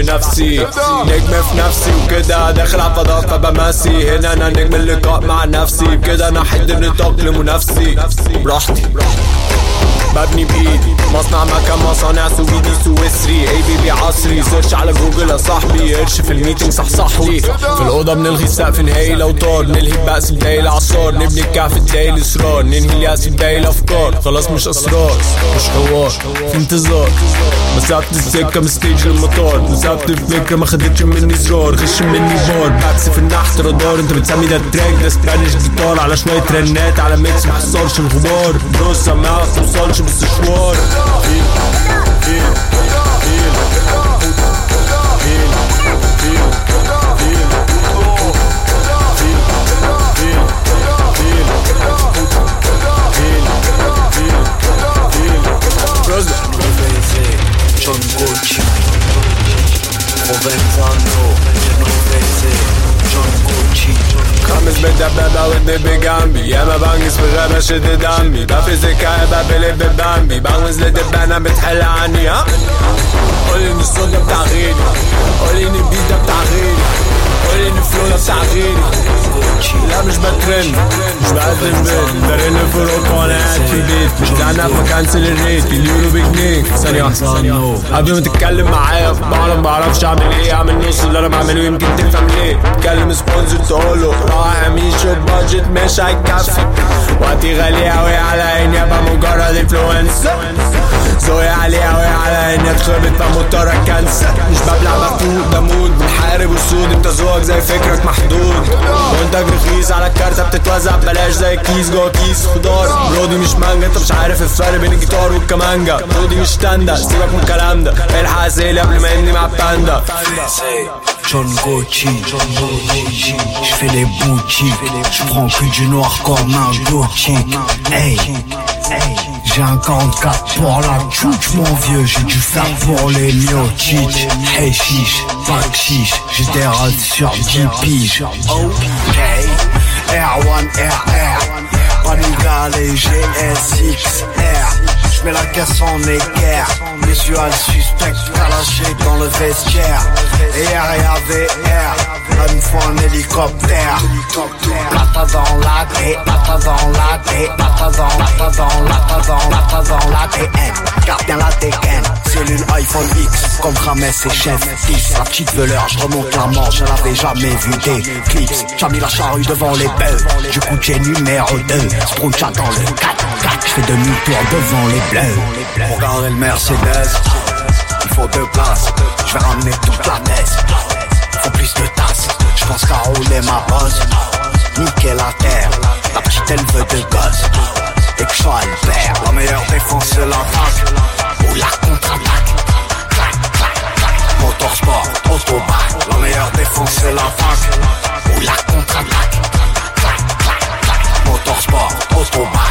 [SPEAKER 30] في نفسي. نجم في نفسي وكده داخل على فضاء فبمسي هنا أنا نجم اللقاء مع نفسي. بكده أنا حد النطاق لمنافسي. براحتي. ببني بايدي مصنع مكان مصانع سويدي سويسري. اي بيبي عصري. سيرش على جوجل يا صاحبي. قرش في الميتنج صح صح لي في الأوضة بنلغي السقف نهائي لو طار. نلهي البأس الباقي العصار نبني الكهف الداي الاصرار ننهي اليأس الباقي الافكار خلاص مش أسرار مش حوار. في انتظار. مسافة السكة من ستيج للمطار مسافة الفكرة ما خدتش مني زرار. غش مني بار. بأكس في النحت رادار. انت بتسمي ده تراك ده سبانيش جيتار. على شوية رنات على ميكس محصلش الغبار. açımızı
[SPEAKER 31] şuar Fil, fil, Genovese
[SPEAKER 30] خمس بدبابة والبيبي جنبي ياما بنجز في الغابة شد دمي بفرز الكعبة بلب بامبي بغمز لدبانة بتحل عني ها قولي ان الصوت ده بتاع غيري قولي ان البيت ده بتاع غيري قولي ان بتاع غيري لا مش بترن. مش بقدم بيت. برن في اوروبا وأنا قاعد في البيت. مش دعنا فكنسل الريت. اليورو بجنيه. ثانية. واحدة قبل ما تتكلم معايا ما بعرفش أعمل إيه. أعمل نص اللي أنا بعمله. يمكن تفهم ليه. تكلم سبونسر تقوله. راح مش بادجت مش هيكفي. وقتي غالي أوي على إني أبقى مجرد انفلونسر ذوقي عالي أوي على إني أتخبط فمضطر اكنسل مش ببلع مفتوح ده مود بنحارب السود انت ذوقك زي فكرك محدود منتج رخيص على الكارتة بتتوزع ببلاش زي كيس جوه كيس خضار برودي مش مانجا انت مش عارف الفرق بين الجيتار والكمانجا برودي مش تاندا سيبك من الكلام ده الحق سيلي قبل ما يبني مع الباندا
[SPEAKER 31] John Gucci, je fais les boutiques, je prends que du noir comme un gothique. Hey, J'ai un 44 pour la tchouch mon vieux, j'ai du fer pour les miotiques. Hey chiche, pas chiche, j'ai des sur 10 piges. Ok, R1, RR, Paniga les GSXR. Je mets la caisse en équerre. Visual suspect lâché dans le vestiaire. Et RAVR Là une fois un hélicoptère. Plata dans la D Plata dans la D Plata dans Plata dans Plata dans dans l'ADN Garde bien la dégaine Cellule iPhone X Comme Rames et Chef 10 La petite veleur je remonte la manche Je n'avais jamais vu des clips. J'ai mis la charrue devant les bœufs Du coup j'ai numéro 2 Spruncha dans le 4 4 Je fais demi-tour devant les Pour garder le Mercedes Il faut deux places. Je vais ramener toute la messe Faut plus de tasses. Je pense qu'à rouler ma bosse Niquer la terre. La petite elle veut de gosse Et que le père La meilleure défense c'est l'attaque. Ou la contre-attaque. Clac, clac, clac Motorsport, autobac La meilleure défense c'est l'attaque Ou la contre-attaque. Clac, clac, clac Motorsport, autobac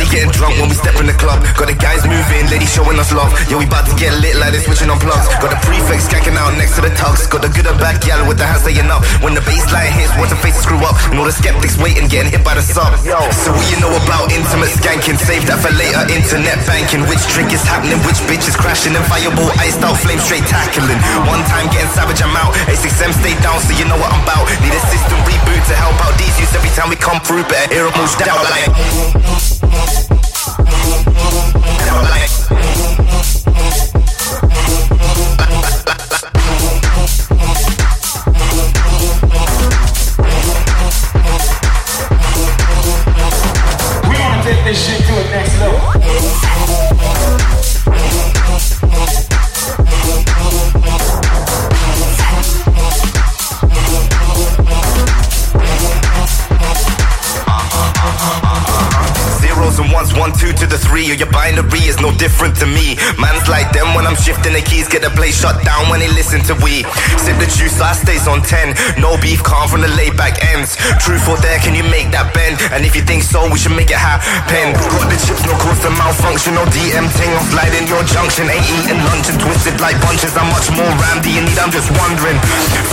[SPEAKER 32] Everybody getting drunk when we step in the club. Got the guys moving, ladies showing us love. Yeah, we about to get lit like they switching on plugs. Got the prefix skanking out next to the tugs. Got the good and bad gal with the hands saying up. When the bass line hits, watch the faces screw up. And all the skeptics waiting, getting hit by the sub. So what you know about intimate skanking? Save that for later. Internet banking. Which drink is happening? Which bitch is crashing? And fireball iced out, flame straight tackling. One time getting savage, I'm out. A6M stay down, so you know what I'm about. Need a system reboot to help out these youths every time we come through, better hear 'em all shout like.
[SPEAKER 33] We gonna take this shit to the next level.
[SPEAKER 32] Zeros and ones, one, two to the three. Or your binary is no different to me. Man's like them when I'm shifting the keys, get the place shut down when they listen to we. Sip the juice, I stays on 10. No beef, calm from the laid back ends. Truth or dare, can you make that bend? And if you think so, we should make it happen. Got the chips, no cause to malfunction. No DM ting, I'm sliding your junction. Ain't eating lunch and twisted like bunches. How much more do you need? I'm just wondering.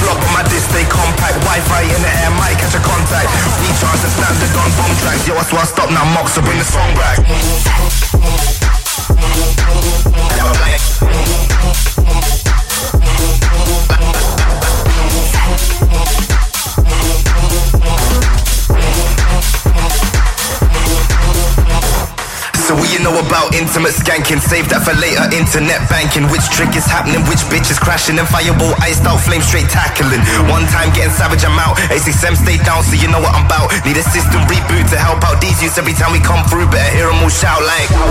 [SPEAKER 32] Flop on my disc, stay compact. Wi Fi in the air, might catch a contact. Recharge the standard on bomb tracks. Yo, I swear I stop now, Mox, so bring the song back. So what you know about intimate skanking? Save that for later. Internet banking. Which trick is happening? Which bitch is crashing? And fireball iced out, flame straight tackling. One time getting savage, I'm out. A6M stay down, so you know what I'm about. Need a system reboot to help out these youths every time we come through. Better hear 'em all shout like. Can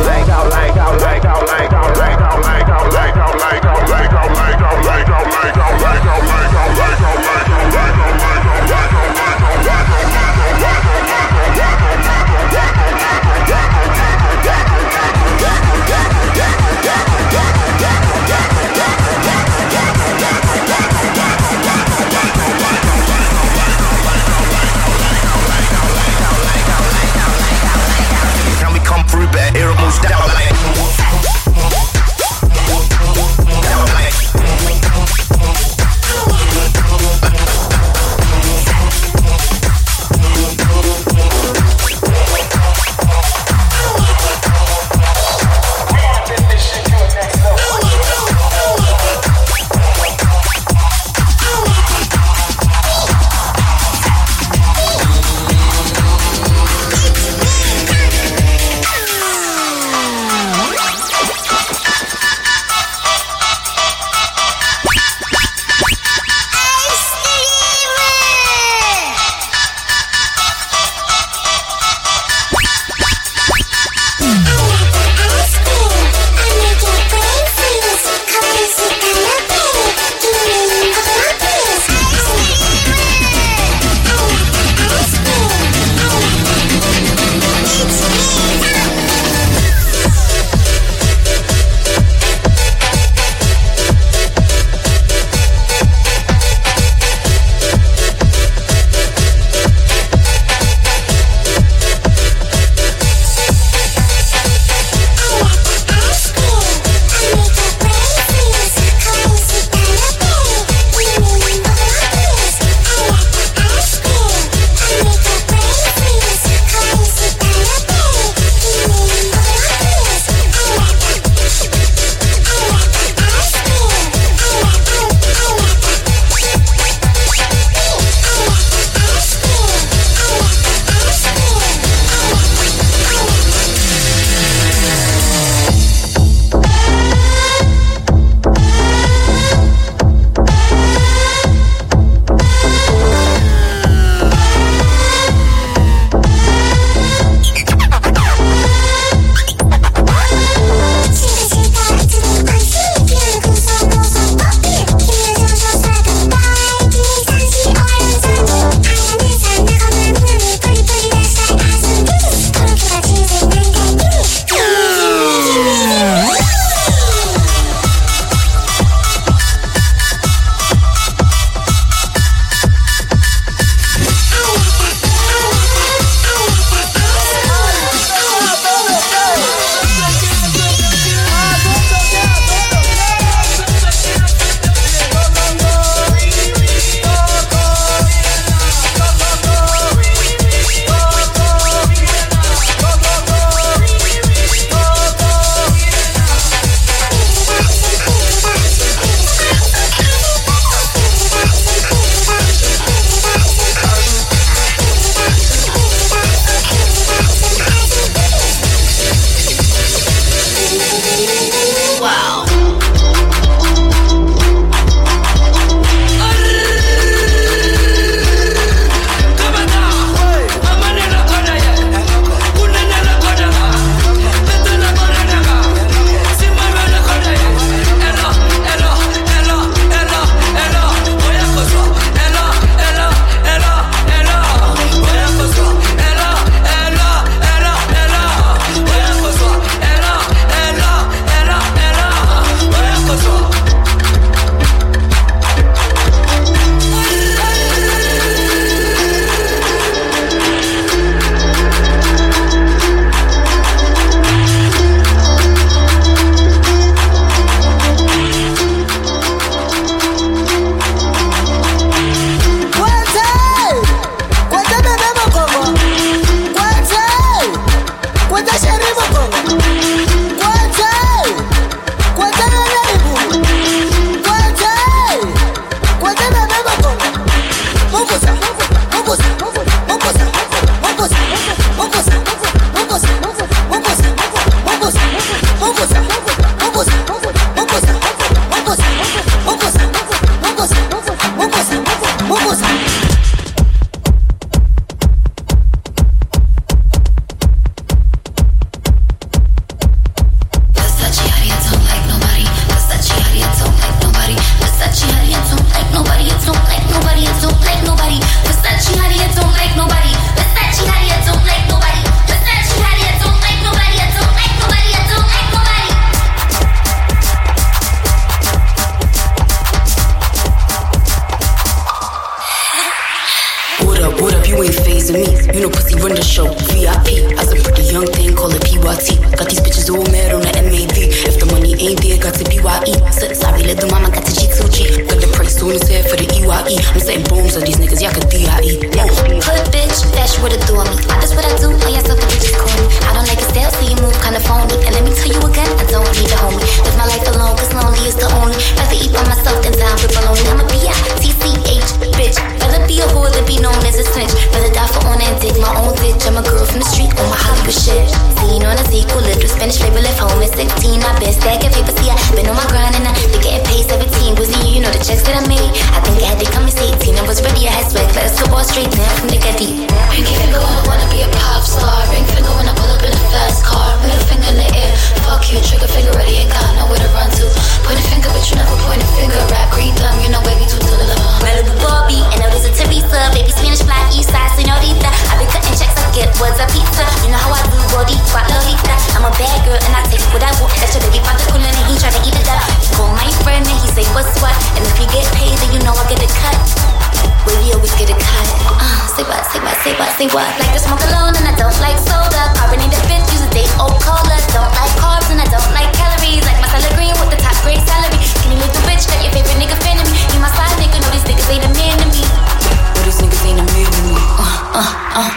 [SPEAKER 4] say what, say what. Like to smoke alone and I don't like soda. Carbonated bitch, use a date old cola. Don't like carbs and I don't like calories. Like my salad green with the top grade salary. Skinny little bitch, got your favorite nigga fan me. You my side nigga, know these niggas ain't a man to me.
[SPEAKER 34] Know these niggas ain't a man to me.
[SPEAKER 35] Uh, uh, uh.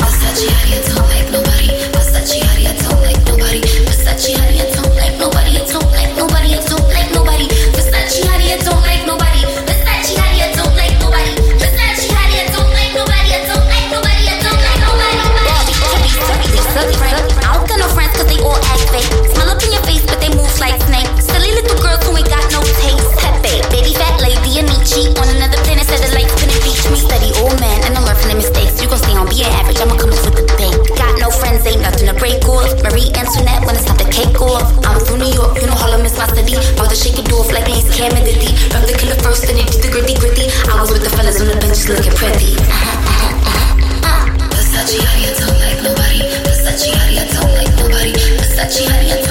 [SPEAKER 35] Versace, I don't like nobody. Versace, I don't like nobody. Versace, I
[SPEAKER 4] free internet when it's time to cake off. I'm from New York, you know Harlem is my city. Rather shake it off like Lace Cam and Diddy. Rub the killer first, then they the gritty gritty. I was with the fellas on the bench looking pretty.
[SPEAKER 35] Versace, how you don't like nobody. Versace, how you don't like nobody. Versace,
[SPEAKER 36] how you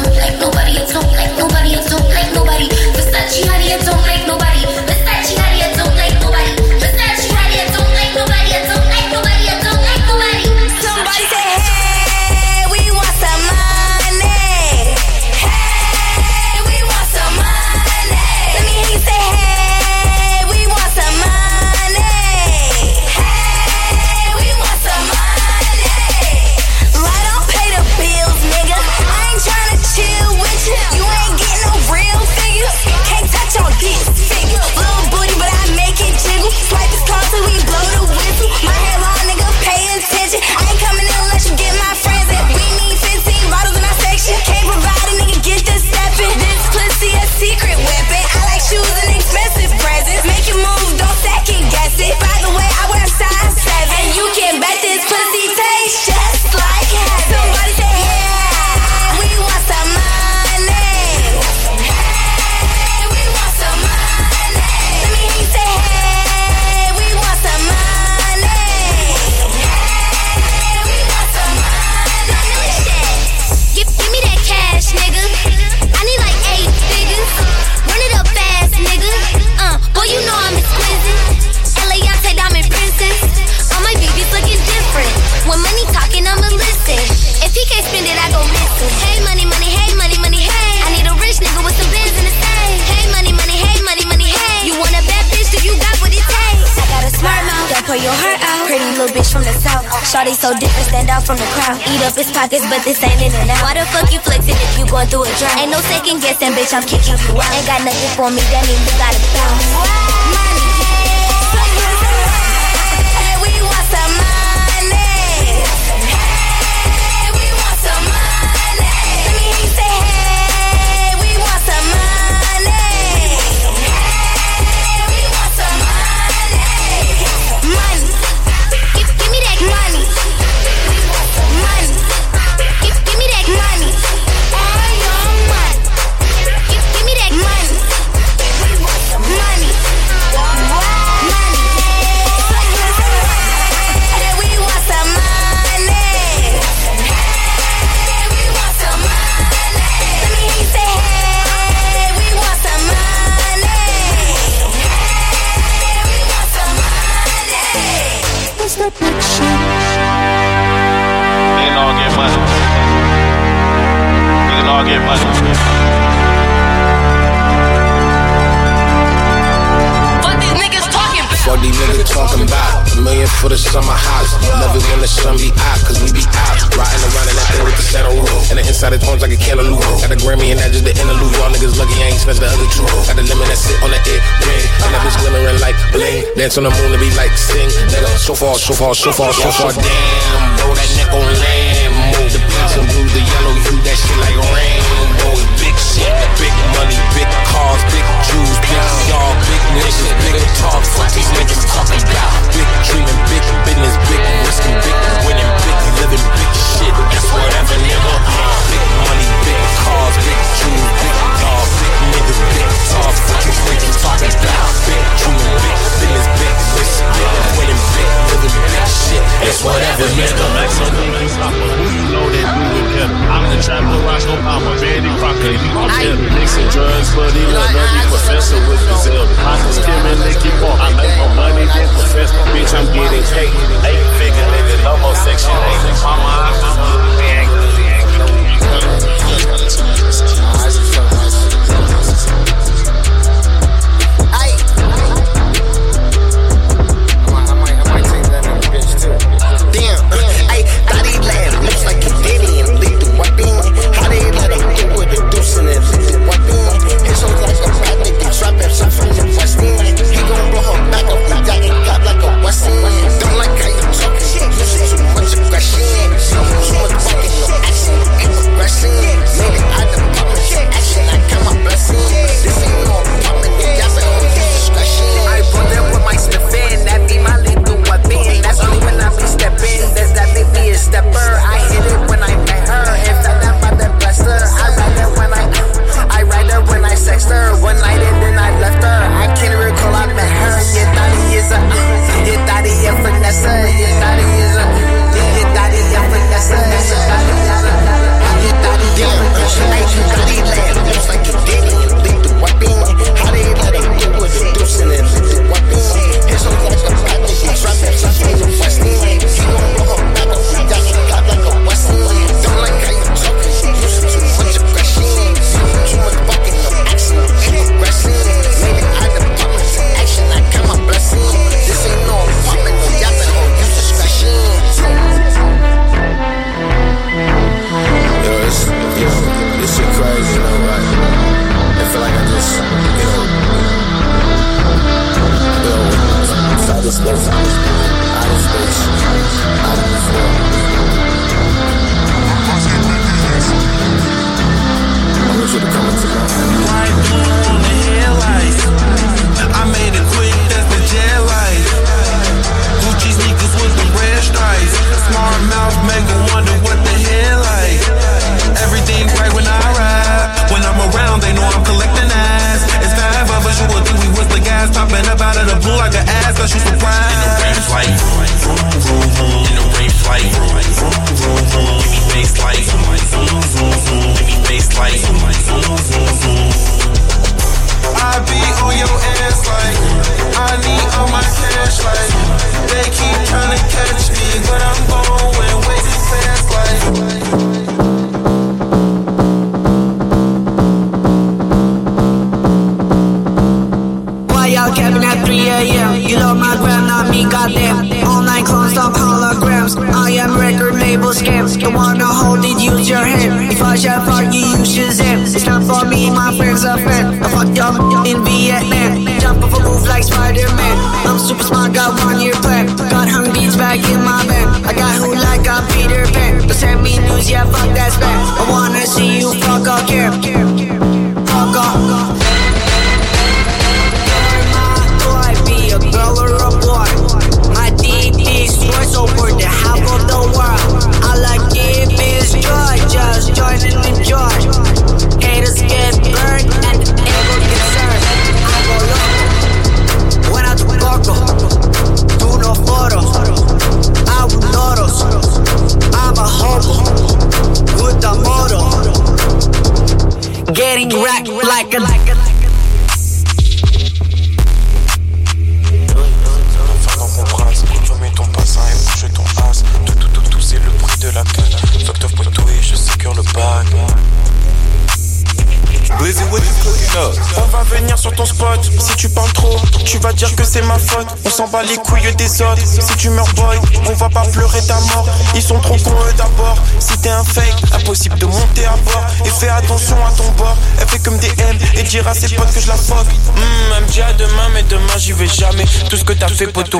[SPEAKER 36] Shawty so different, stand out from the crowd. Eat up his pockets, but this ain't in and out. Why the fuck you flexing if you going through a drought? Ain't no second guessing, bitch, I'm kicking you out. Ain't got nothing for me, that means you gotta bounce.
[SPEAKER 14] for the summer house. Love it when the sun be out, cause we be out. Riding around in that thing with the saddle roll. And the inside of orange like a cantaloupe. Got a Grammy and that just the interlude. Y'all niggas lucky I ain't spent the other two. Got the lemon that sit on the it ring. And that bitch glimmering like bling. Dance on the moon and be like sing. Nigga, so far, so far, so far, so far. Damn, bro, that neck on land. Move the pizza, blue, the yellow, you that shit like rainbow. Big Big money, big cars, big jewels, big y'all, big niggas, big talk. What these niggas talking about? Big dreaming, big business, big risking, big winning, big living, big shit. That's whatever, nigga. Big money, big cars, big jewels, big y'all, big niggas, big talk. What these niggas talking about? Big dreaming, big business, big risking, nigga. Shit is whatever, nigga. Max on Yankee stopper.
[SPEAKER 28] Who you know that we with him? I'm the trap traveler, Roscoe Palmer, Vandy Crocker. He popped him. Mixing drugs, but he was dirty professor with his ill. I was skimming Nicky Paul. I make more money than professor. Bitch, I'm getting paid. Eight figure nigga, no more section. Mama,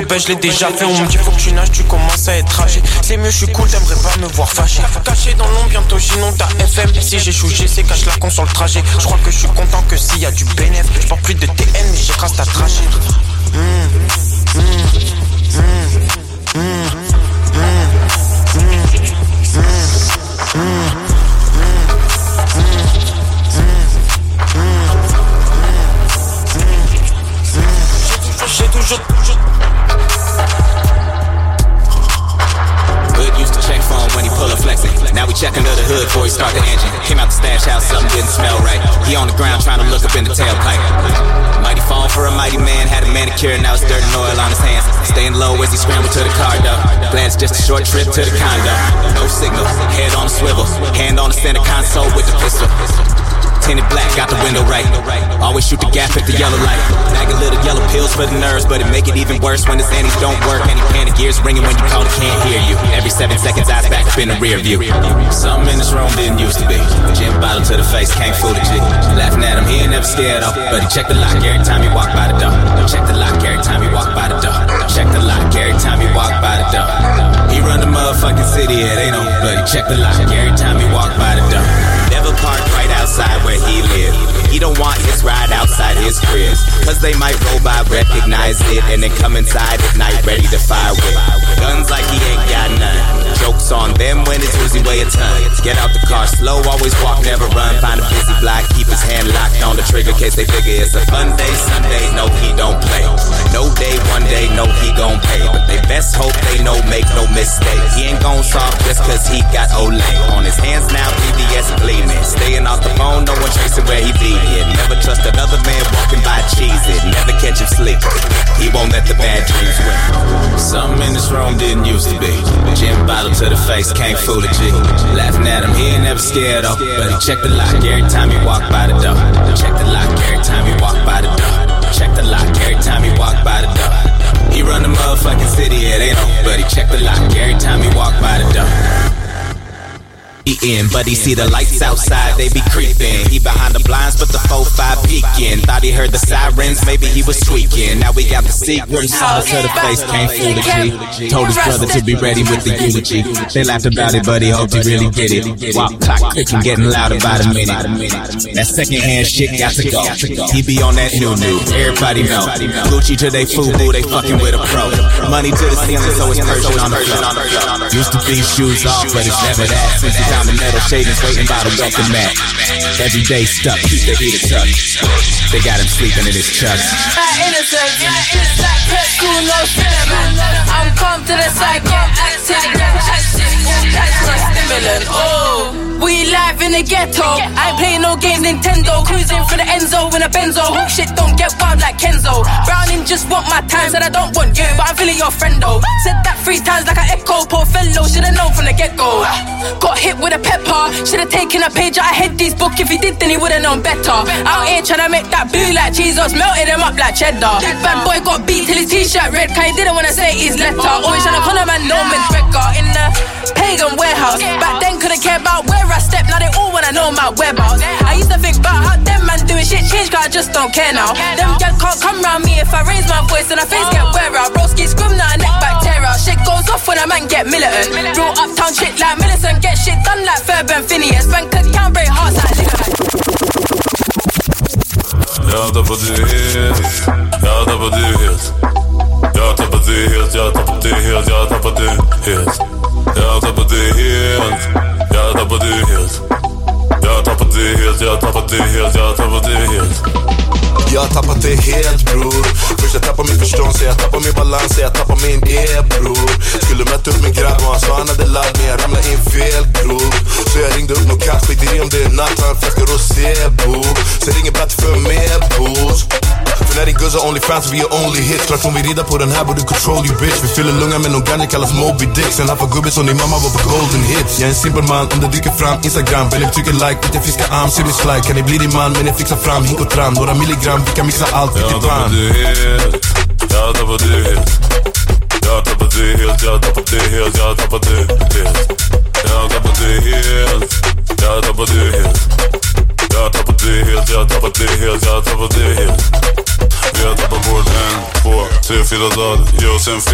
[SPEAKER 37] ben je l'ai déjà fait. On me dit faut que tu nages, tu commences à être âgé. C'est mieux, je suis cool, t'aimerais pas me voir fâché. Caché dans l'ombre, bientôt j'inonde ta FM. Si j'échoue, j'essaie, cache la con sur le trajet. Je crois que je suis content que s'il y a du bénéf. Je plus de TN, mais j'écrase ta trajet. Hmm, hmm,
[SPEAKER 38] before he start the engine. Came out the stash house, something didn't smell right. He on the ground trying to look up in the tailpipe. Mighty fall for a mighty man, had a manicure, now it's dirt and oil on his hands. Staying low as he scrambled to the car door. Glad it's just a short trip to the condo. No signal, head on a swivel, hand on the center console with the pistol. Tinted black, got the window right. Always shoot the gap at the yellow light. Bag a little yellow pills for the nerves, but it make it even worse when the sandies don't work. Any panic gears ringing when you call, it can't hear you. Every seven seconds, eyes back up in the rear view. Something in this room didn't used to be. Gin bottle to the face, can't fool the G. Laughing at him, he ain't never scared though. But he check the lock every time he walk by the door. Check the lock every time he walk by the door. Check the lock every time he walk by the door. He run the motherfucking city, it ain't no, but he check the lock every time he walk by the door. Never park right outside where he live. He don't want his ride outside his crib. Cause they might roll by, recognize it, and then come inside at night ready to fire with. Guns like he ain't got none. Jokes on them when it's Uzi weigh a ton. Get out the car slow, always walk, never run. Find a busy block, keep his hand locked on the trigger case they figure it's a fun day. Sunday, no, he don't play. No day, one day, no, he gon' pay. But they best hope they know, make no mistake. He ain't gon' solve just cause he got Olay. On his hands now, BBS gleaming. Staying off the phone, no one tracing where he be. Never trust another man walking by cheese it. Never catch him sleeping. He won't let the bad dreams win. Something in this room didn't used to be. Jim bottle to the face, can't fool a G. Laughing at him, he ain't never scared though. But he check the lock every time he walk by the door. Check the lock every time he walk by the door. Check the lock every time he walk by the door. He run the motherfucking city, it ain't no, but he check the lock every time he walk by the door. In, but he see the lights outside, they be creeping. He behind the blinds, but the 4-5 peeking. Thought he heard the sirens, maybe he was tweaking. Now we got the secret, saw to the face, can't fool the G. Told his brother to be ready with the eulogy. They laughed about it, but he hoped he really get it. Walk clock clicking, getting louder by the minute. That second hand shit got to go. He be on that new new, everybody know. Gucci to they FUBU, they fucking with a pro. Money to the ceiling, so it's Persian on the floor. Used to be shoes off, but it's never that. Since the metal shavings waiting by the welcome mat. Every day stuck, keep the heater tucked. They got him sleeping in his chest.
[SPEAKER 39] My cinnamon. I'm calm to the my stimulant. Oh, we live in the ghetto. I ain't playing no games, Nintendo. Cruising for the Enzo in a Benzo. Hook shit don't get wild like Kenzo. Browning just want my time, said I don't want you, but I'm feeling your friend though. Said that three times like I echo. Poor fellow, should've known from the get go. Got hit with a pepper, should've taken a page out of Heady's book. If he did, then he would've known better. Out here trying to make that blue like Jesus, melted him up like cheddar. Bad boy got beat till his t-shirt red, cause he didn't wanna say his letter. Always trying to call a man no McGregor in the pagan warehouse. Back then couldn't care about where I step, now they all wanna know my whereabouts. I used to think about how them man doing shit change, cause I just don't care now. Them girls can't come round me if I raise my voice and I face get wearer. Broski scream now, neck back terror. Shit goes off when a man get militant. Real uptown shit like Millicent, get shit done like Fairburn Phineas. Bank account break hearts like Liga.
[SPEAKER 40] Jag tappade helt, jag tappade helt Jag tappade helt, jag tappade helt, jag tappade helt. Jag tappade helt, jag tappade tappat det helt, jag tappade tappat det helt.
[SPEAKER 23] Jag har tappat det helt bror. Först jag tappar mitt förstånd, sen jag tappar min balans, sen jag tappar min E bror. Skulle möta upp min grabb och han sa han hade ladd men jag ramlade in fel krog Så jag ringde upp nån katt, skiter i om det är natt, han flaskar rosé Sen ringer Bratte för mer booze
[SPEAKER 41] vill att din guzza Onlyfans vi är only hits. Klart hon vill rida på den här borde control you bitch. Vi fyller lungan med någon ganja kallas Moby Dick. Sen han får gubbe som din mamma var på golden hits. Jag är en simpel man om det dyker fram Instagram. Belly trycker like, vet jag fiskar arm Serious like, kan ni bli din man? Men jag fixar fram hink och tram. Några milligram, vi kan mixa allt, vilket
[SPEAKER 40] Jag
[SPEAKER 41] band
[SPEAKER 40] tappade helt, jag helt Jag tappade helt, jag tappade helt, jag tappade helt. Jag tappade helt, jag tappade helt. Jag tappade helt, Já on top of the hill, they on top of the hill, they on top of the hill. They on top of more than four, three feet of dirt, yo, same.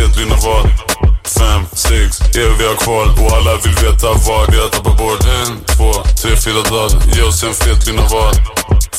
[SPEAKER 40] Fem, sex, ja vi har kvar och alla vill veta var Vi har tappat bort. En, två, tre, fyra dagar. Ge oss en fet vinna vad?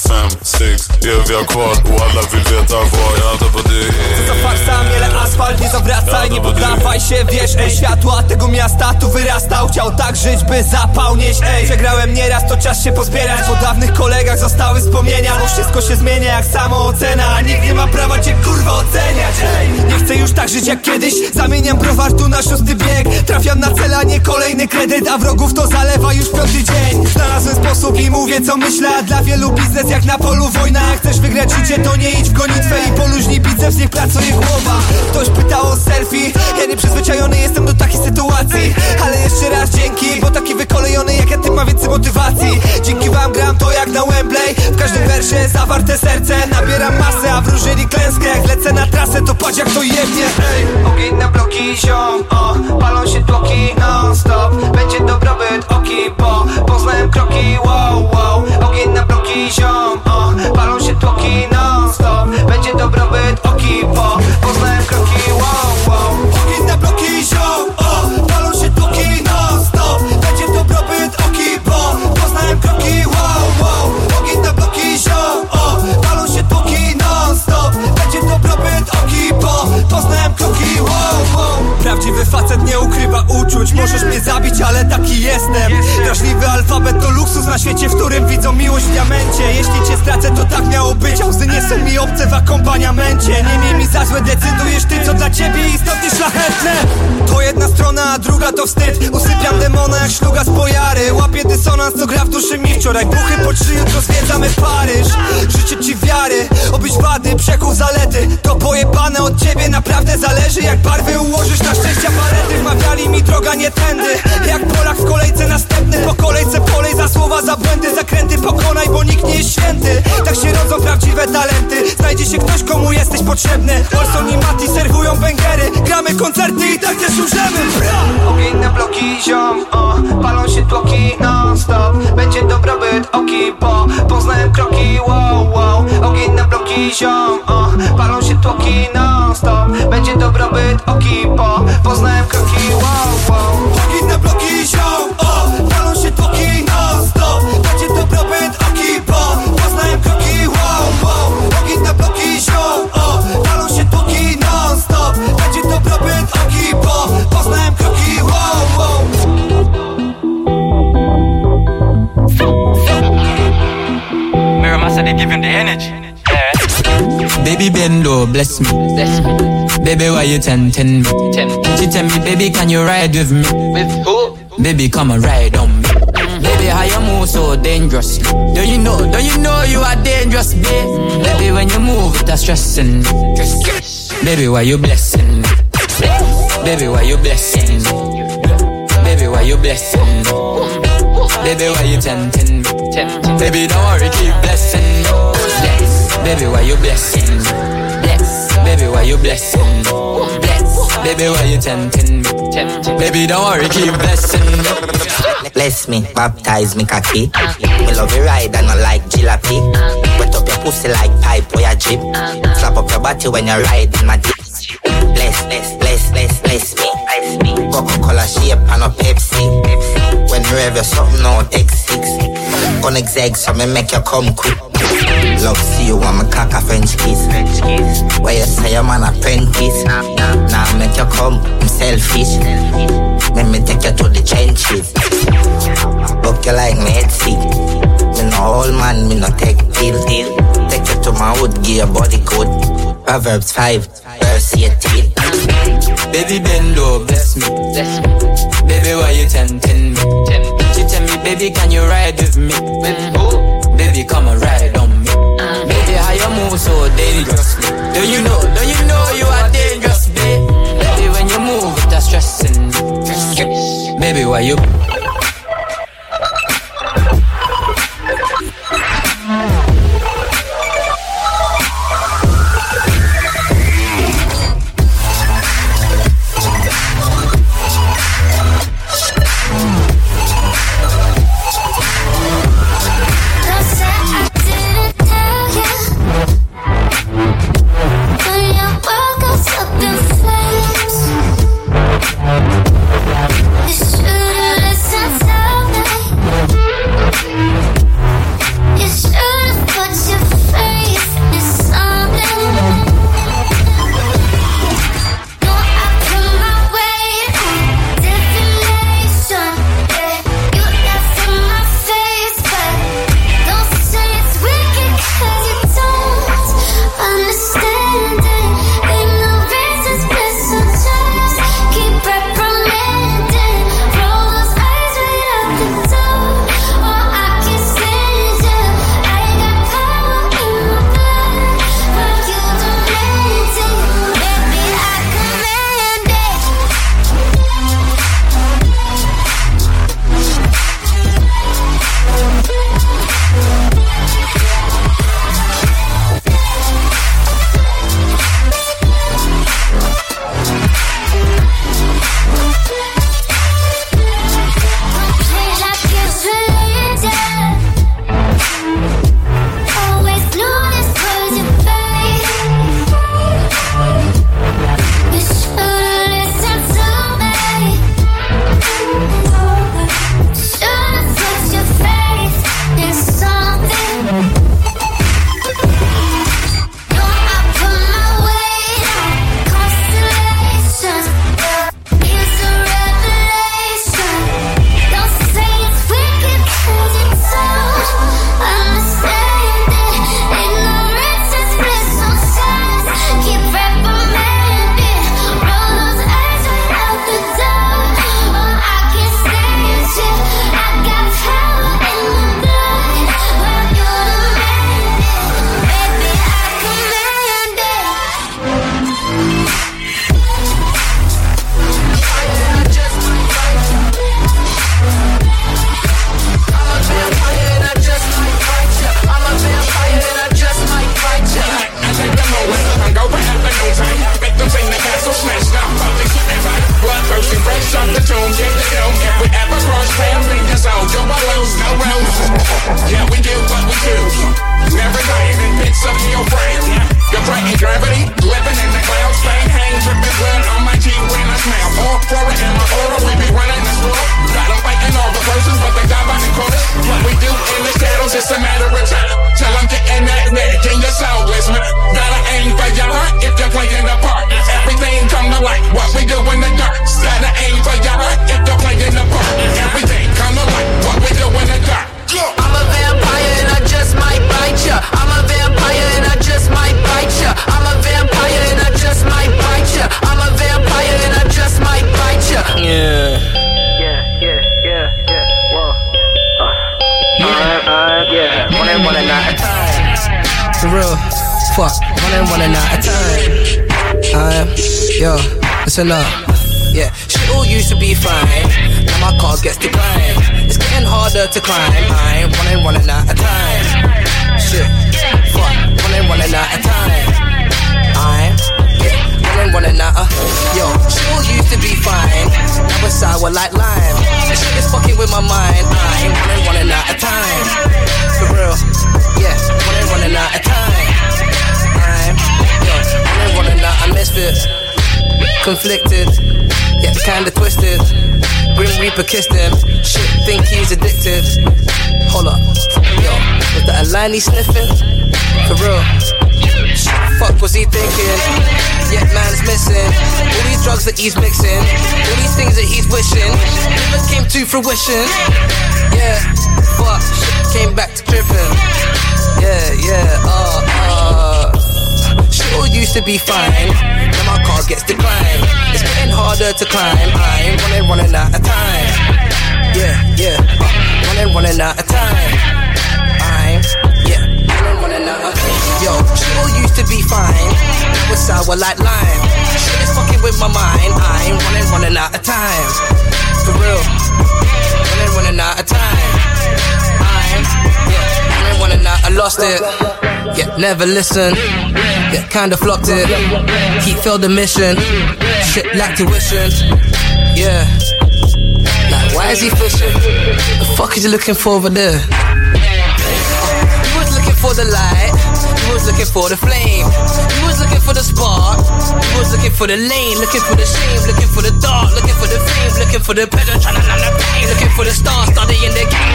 [SPEAKER 40] Fem, sex, vi har kvar och alla vill veta var Jag tappat det.
[SPEAKER 42] Co farsa, miele asfalt, nie zawracaj, nie poddawaj się Wiesz, ej, światła tego miasta tu wyrastał. Chciał tak żyć, by zapał nieść, ej. Przegrałem nieraz, to czas się pozbierać. Po dawnych kolegach zostały wspomnienia Bo wszystko się zmienia jak samoocena. A nikt nie ma prawa cię kurwa oceniać, ej. Nie chcę już tak żyć jak kiedyś. Zamieniam browar tu na szósty bieg. Trafiam na cel, a nie kolejny kredyt A wrogów to zalewa już piąty dzień. Znalazłem sposób i mówię co myślę. A dla wielu biznes jak na polu wojna. Chcesz wygrać życie, to nie idź w gonitwę I poluźnij biceps, niech pracuje głowa. Ktoś pytał o selfie. Ja nieprzyzwyczajony jestem do takich sytuacji. Ale jeszcze raz dzięki Bo taki wykolejony jak ja ty ma więcej motywacji. Dzięki wam gram to jak na Wembley. W każdym wersie zawarte serce. Nabieram masę, a wróżyli klęskę Jak lecę na trasę, to patrz jak to jebnie. Ej, ogień na bloki o, Palą się tłoki non stop Będzie dobrobyt oki, bo Poznałem kroki, wow, wow Ogień na bloki ziom. O, Palą się tłoki non stop Będzie dobrobyt oki, bo Poznałem kroki, wow, wow Ogień na bloki ziom. O, Palą się tłoki non stop Będzie dobrobyt oki, bo Poznałem kroki, wow, wow Ogień na bloki ziom. O, Palą się tłoki non stop Będzie dobrobyt oki, bo Poznałem kroki, wow Prawdziwy facet nie ukrywa uczuć. Możesz mnie zabić, ale taki jestem. Drażliwy alfabet to luksus na świecie, w którym widzą miłość w diamencie. Jeśli cię stracę, to tak miało być. A łzy nie są mi obce w akompaniamencie. Nie miej mi za złe, decydujesz ty, co dla ciebie istotnie szlachetne. To jedna strona, a druga to wstyd. Usypiam demona jak szluga z pojary. Łapię dysonans, co gra w duszy mi wczoraj. Buchy po trzy, jutro zwiedzamy Paryż. Życzę ci wiary, obyś wady, przekuł zalety. To pojebane od ciebie naprawdę zależy Jak barwy ułożysz. Na szczęścia palety Wmawiali mi droga nie tędy. Jak Polak w kolejce następny Po kolejce polej za słowa, za błędy. Zakręty pokonaj, nie jest święty Tak się rodzą prawdziwe talenty. Znajdzie się ktoś, komu jesteś potrzebny. Olson i Mati serwują bęgery. Gramy koncerty i tak też umrzemy. Ogień na bloki ziom, o, palą się tłoki non stop Będzie dobrobyt oki, bo. Poznałem kroki, wow, wow. Ogień na bloki ziom, o, palą się tłoki non stop Będzie dobrobyt oki, bo. Poznałem kroki, wow, wow
[SPEAKER 43] Baby bendo, bless me. Baby, why you tempting me? She tell me, baby, can you ride with me?
[SPEAKER 44] With who?
[SPEAKER 43] Baby, come and ride on me. Mm-hmm. Baby, how you move so dangerous? Don't you know? Don't you know you are dangerous, babe? Mm-hmm. Baby, when you move, it's stressing me. Baby, why you blessing me? Baby, why you blessing me? Baby, why you blessing me? Baby, why you tempting me? Baby, don't worry, keep blessing me. Baby, why you blessing me? Baby, why you blessing me? Bless. Baby, why you tempting me? Baby, don't worry, keep blessing me.
[SPEAKER 45] Bless me, baptize me cocky. Me love you ride and I like jalopy. Wet up your pussy like pipe or your jeep. Slap up your body when you ride in my dick. Bless, bless, bless, bless, bless me. Bless me. Coca-Cola shape and a Pepsi. When you have your something out X6. Gonna exeg so me make you come quick. Love see you want me cock a French kiss. Where you say I'm an apprentice. Now make you come, I'm selfish. Let me take you to the trenches. Book you like me Etsy. Me no old man, me no take pill. Take you to my wood, give your body code. Proverbs 5, verse 18.
[SPEAKER 43] Baby bendo, bless me. bless me. Baby, why you tempting me? She tell me, baby, can you ride with me? With who? Baby, come and ride on me shit, how you move so dangerous? Do you know, do you know you are dangerous, babe? Baby, when you move, that's stressing. Baby, why you?
[SPEAKER 46] Listen
[SPEAKER 15] up. Yeah, shit all used to be fine. Now my car gets to grind. It's getting harder to climb. I ain't running, running out of time. Shit, fuck, running, running out of time. I'm yeah, running, running out of. Yo, shit all used to be fine. Now it's sour like lime. This shit is fucking with my mind. I ain't running, running out of time. For real, yeah, running, running out of time. I'm yo, running, running out of misfits. Conflicted, yeah, kinda twisted. Grim Reaper kissed him. Shit, think he's addicted. Hold up, yo, was that a line he sniffing? For real. Shit, fuck was he thinking? Yet man's missing. All these drugs that he's mixing, all these things that he's wishing, never came to fruition. Yeah, fuck, shit came back to tripping. Yeah, yeah, uh, uh all used to be fine. Now my car gets declined. It's getting harder to climb. I'm running, running out of time. Yeah, yeah. Uh, running, running out of time. I'm, yeah. Running, running out of time. Yo, she all used to be fine. Now it's sour like lime. Shit is fucking with my mind. I'm running, running out of time. For real. Running, running out of time. I'm, yeah. Running, running out. I lost it. Yeah, never listen. Yeah, kinda flopped it. He failed the mission. Shit like tuition. Yeah. Like, why is he fishing? The fuck is he looking for over there? He was looking for the light. He was looking for the flame. He was looking for the spark. He was looking for the lane. Looking for the shame. Looking for the dark. Looking for the fame. Looking for the pedal. Trying to numb the pain. Looking for the stars. Studying the game.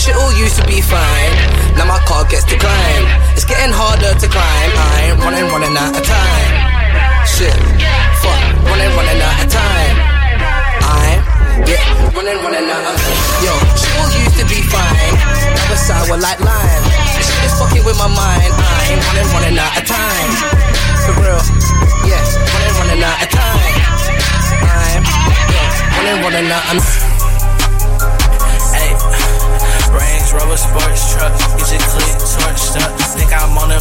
[SPEAKER 15] Shit all used to be fine. Now my car gets declined. It's getting harder to climb. I'm running, running out of time. Shit. Fuck. Running, running out of time. I'm yeah, running, running out of Yo, shit all used to be fine. Now it's sour like lime. Shit is fucking with my mind. I'm running, running out of time. For real. Yeah, running, running out of time. I'm yeah, running, running out of
[SPEAKER 47] Hey, Range Rover sports truck, get your click torched up. Think I'm on the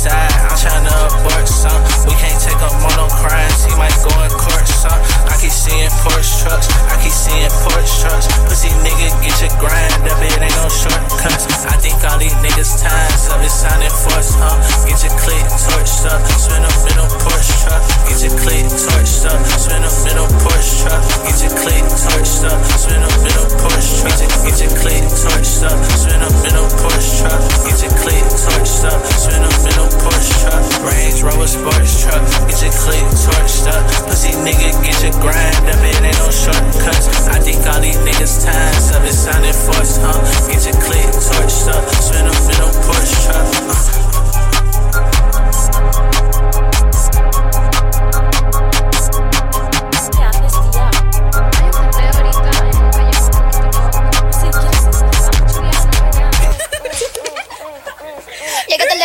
[SPEAKER 47] side, I'm tryna abort some. We can't take up on no crimes, he might go in court some. I keep seeing Porsche trucks, I keep seeing Porsche trucks. Pussy nigga, get your grind up, it ain't no shortcuts. I think all these niggas times up, it's sounding forced, huh? Get your click torched up, spin a middle Porsche truck. Get your click torched up, spin a middle Porsche truck. Get your click torched up, spin a middle Porsche truck. Get your click torched up, spin a middle Porsche truck. Get your click torched up, spin a middle Porsche truck. Range Rover sports truck. Get your click torched up, pussy nigga, get your grind up. It ain't no shortcuts. I think all these niggas times up, it sounding forced, huh? Get your click torched up, spin a middle Porsche truck. Uh.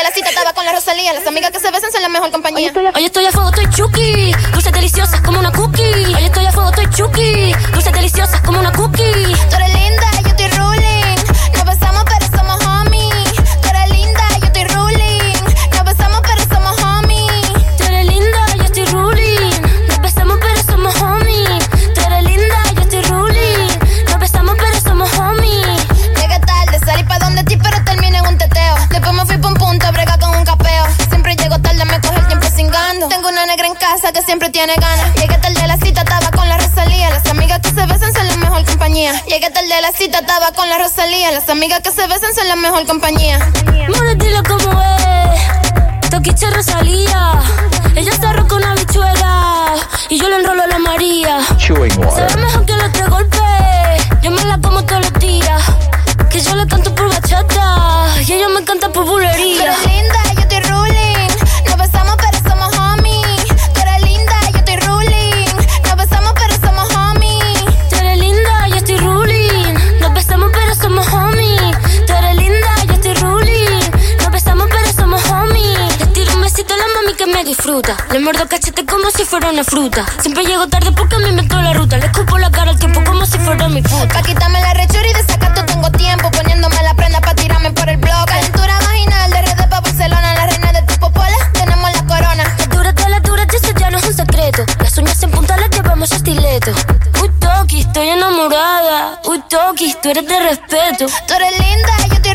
[SPEAKER 48] La cita, estaba con la Rosalía. Las amigas que se besan son la mejor compañía.
[SPEAKER 10] Hoy estoy a fuego, estoy chuki. Dulces deliciosas como una cookie. Hoy estoy a fuego, estoy chuki. Dulces deliciosas como una cookie.
[SPEAKER 48] Tiene ganas. Llegué tarde a la cita, estaba con la Rosalía. Las amigas que se besan son la mejor compañía. Llegué tarde a la cita, estaba con la Rosalía. Las amigas que se besan son la mejor compañía.
[SPEAKER 10] More, dilo como es. Toquiche Rosalía. Ella se arroja una bichuela. Y yo le enrolo a la María.
[SPEAKER 49] Chewing
[SPEAKER 10] Se ve mejor que los tres golpes. Yo me la como todos Le muerdo cachete como si fuera una fruta. Siempre llego tarde porque me invento la ruta. Le escupo la cara al tiempo como si fuera mi puta.
[SPEAKER 48] Pa' quitarme la rechura y de sacato tengo tiempo. Poniéndome la prenda pa' tirarme por el blog. Calentura vaginal de redes pa' Barcelona. La reina de tu popola, tenemos la corona.
[SPEAKER 10] La dura de la dura, eso ya no es un secreto. Las uñas en punta las llevamos estileto. Uy, Toki, estoy enamorada. Uy, Toki, tú eres de respeto.
[SPEAKER 48] Tú eres linda, yo estoy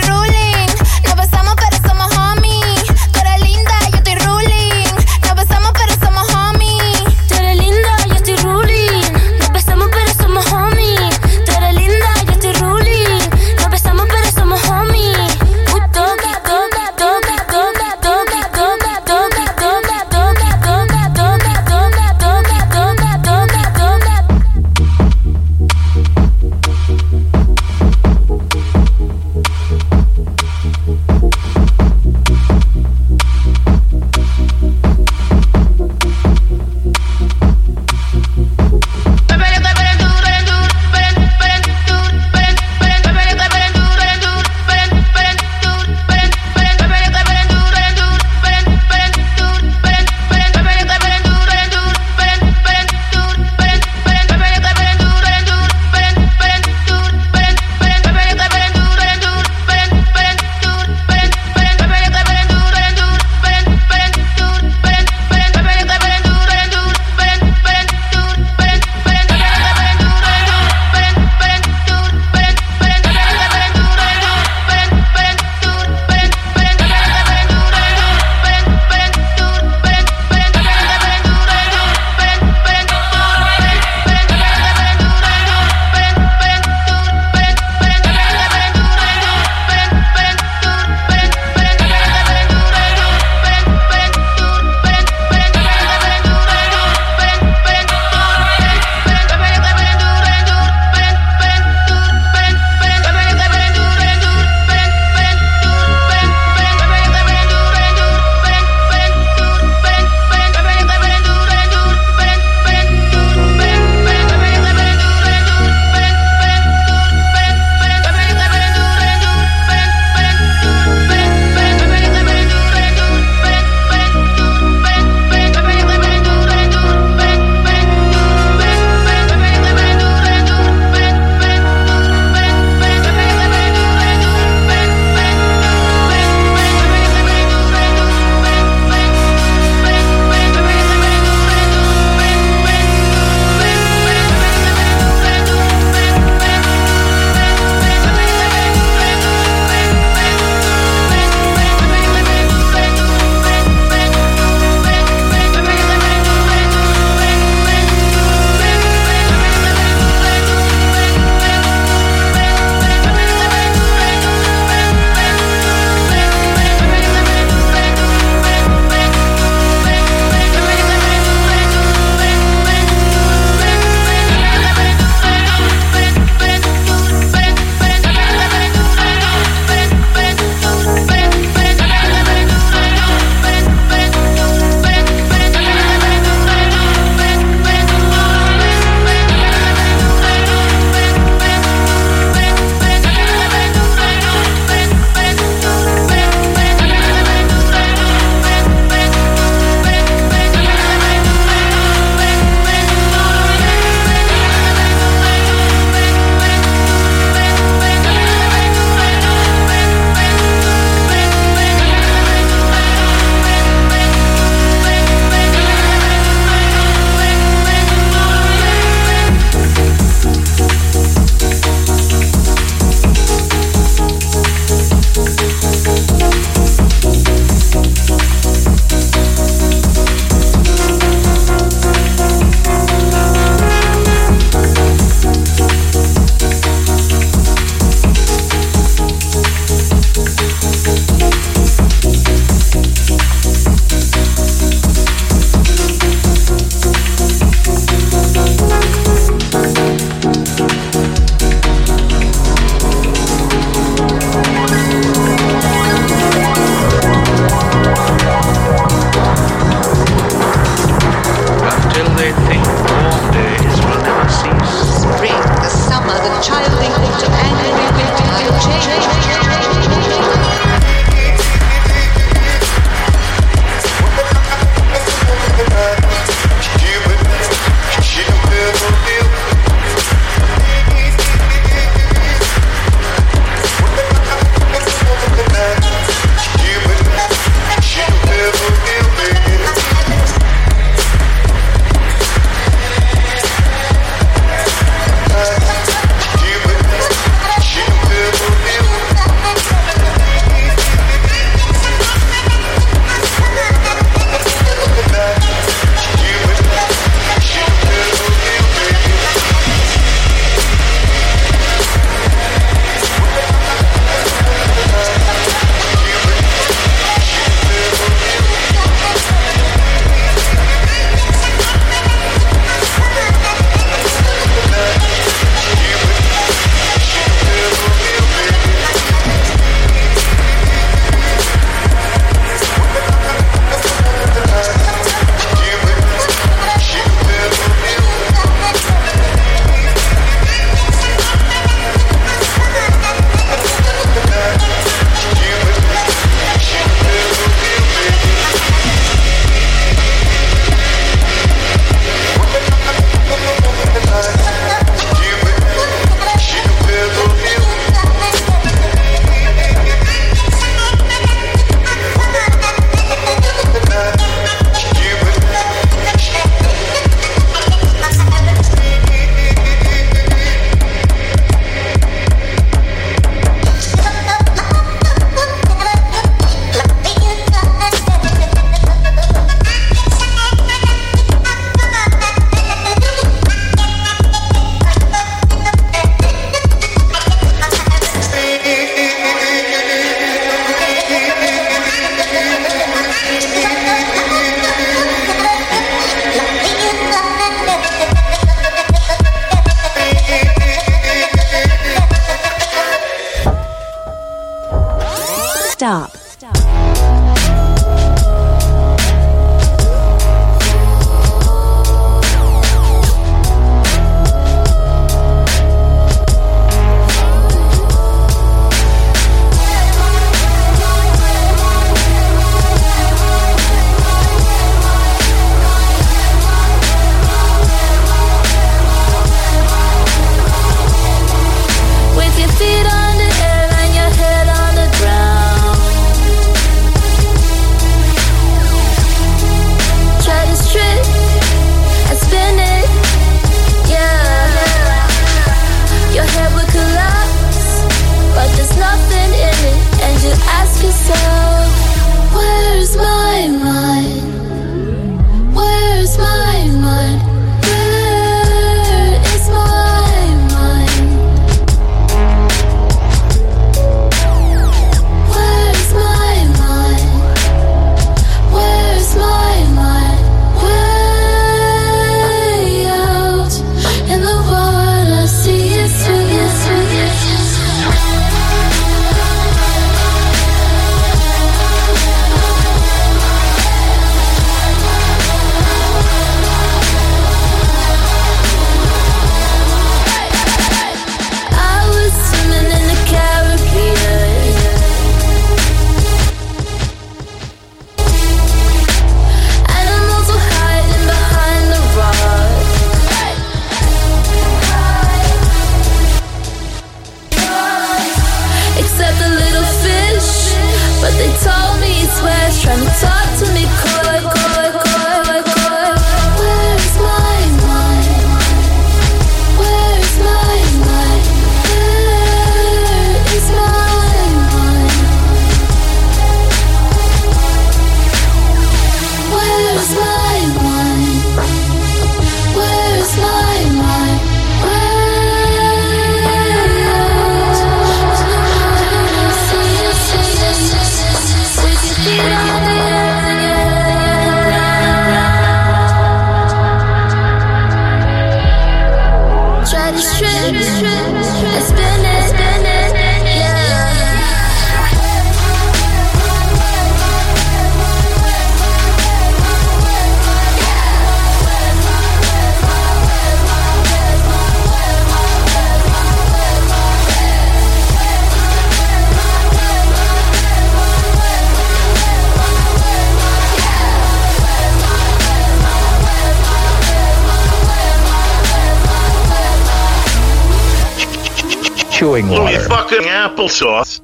[SPEAKER 50] applesauce.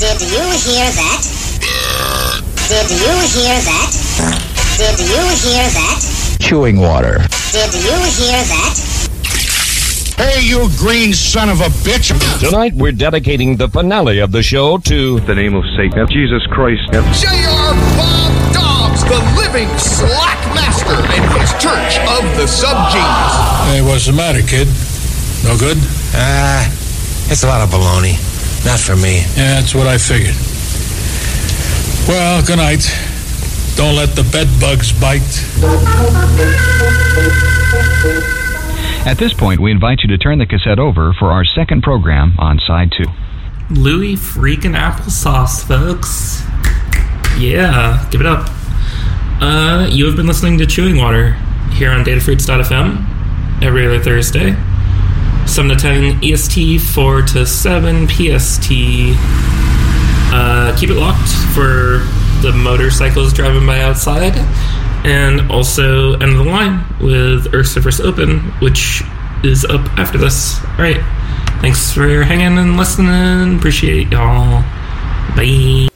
[SPEAKER 51] Did you hear that? Did you hear that? Did you hear that?
[SPEAKER 10] Chewing water.
[SPEAKER 51] Did you hear that?
[SPEAKER 52] Hey, you green son of a bitch!
[SPEAKER 53] Tonight, we're dedicating the finale of the show to the name of Satan, Jesus Christ.
[SPEAKER 52] J.R. Bob Dobbs, the living slack master, and his church of the subgenius.
[SPEAKER 48] Hey, what's the matter, kid? No good?
[SPEAKER 54] Ah, it's a lot of baloney. Not for me.
[SPEAKER 48] Yeah, that's what I figured. Well, good night. Don't let the bed bugs bite.
[SPEAKER 55] At this point, we invite you to turn the cassette over for our second program on side two.
[SPEAKER 1] Louis freaking applesauce, folks. Yeah, give it up. Uh, you have been listening to Chewing Water here on datafruits.fm every other Thursday. 7 to 10 EST, 4 to 7 PST. Uh, keep it locked for the motorcycles driving by outside. And also End of the Line with Earth vs. Open, which is up after this. Alright. Thanks for hanging and listening. Appreciate y'all. Bye.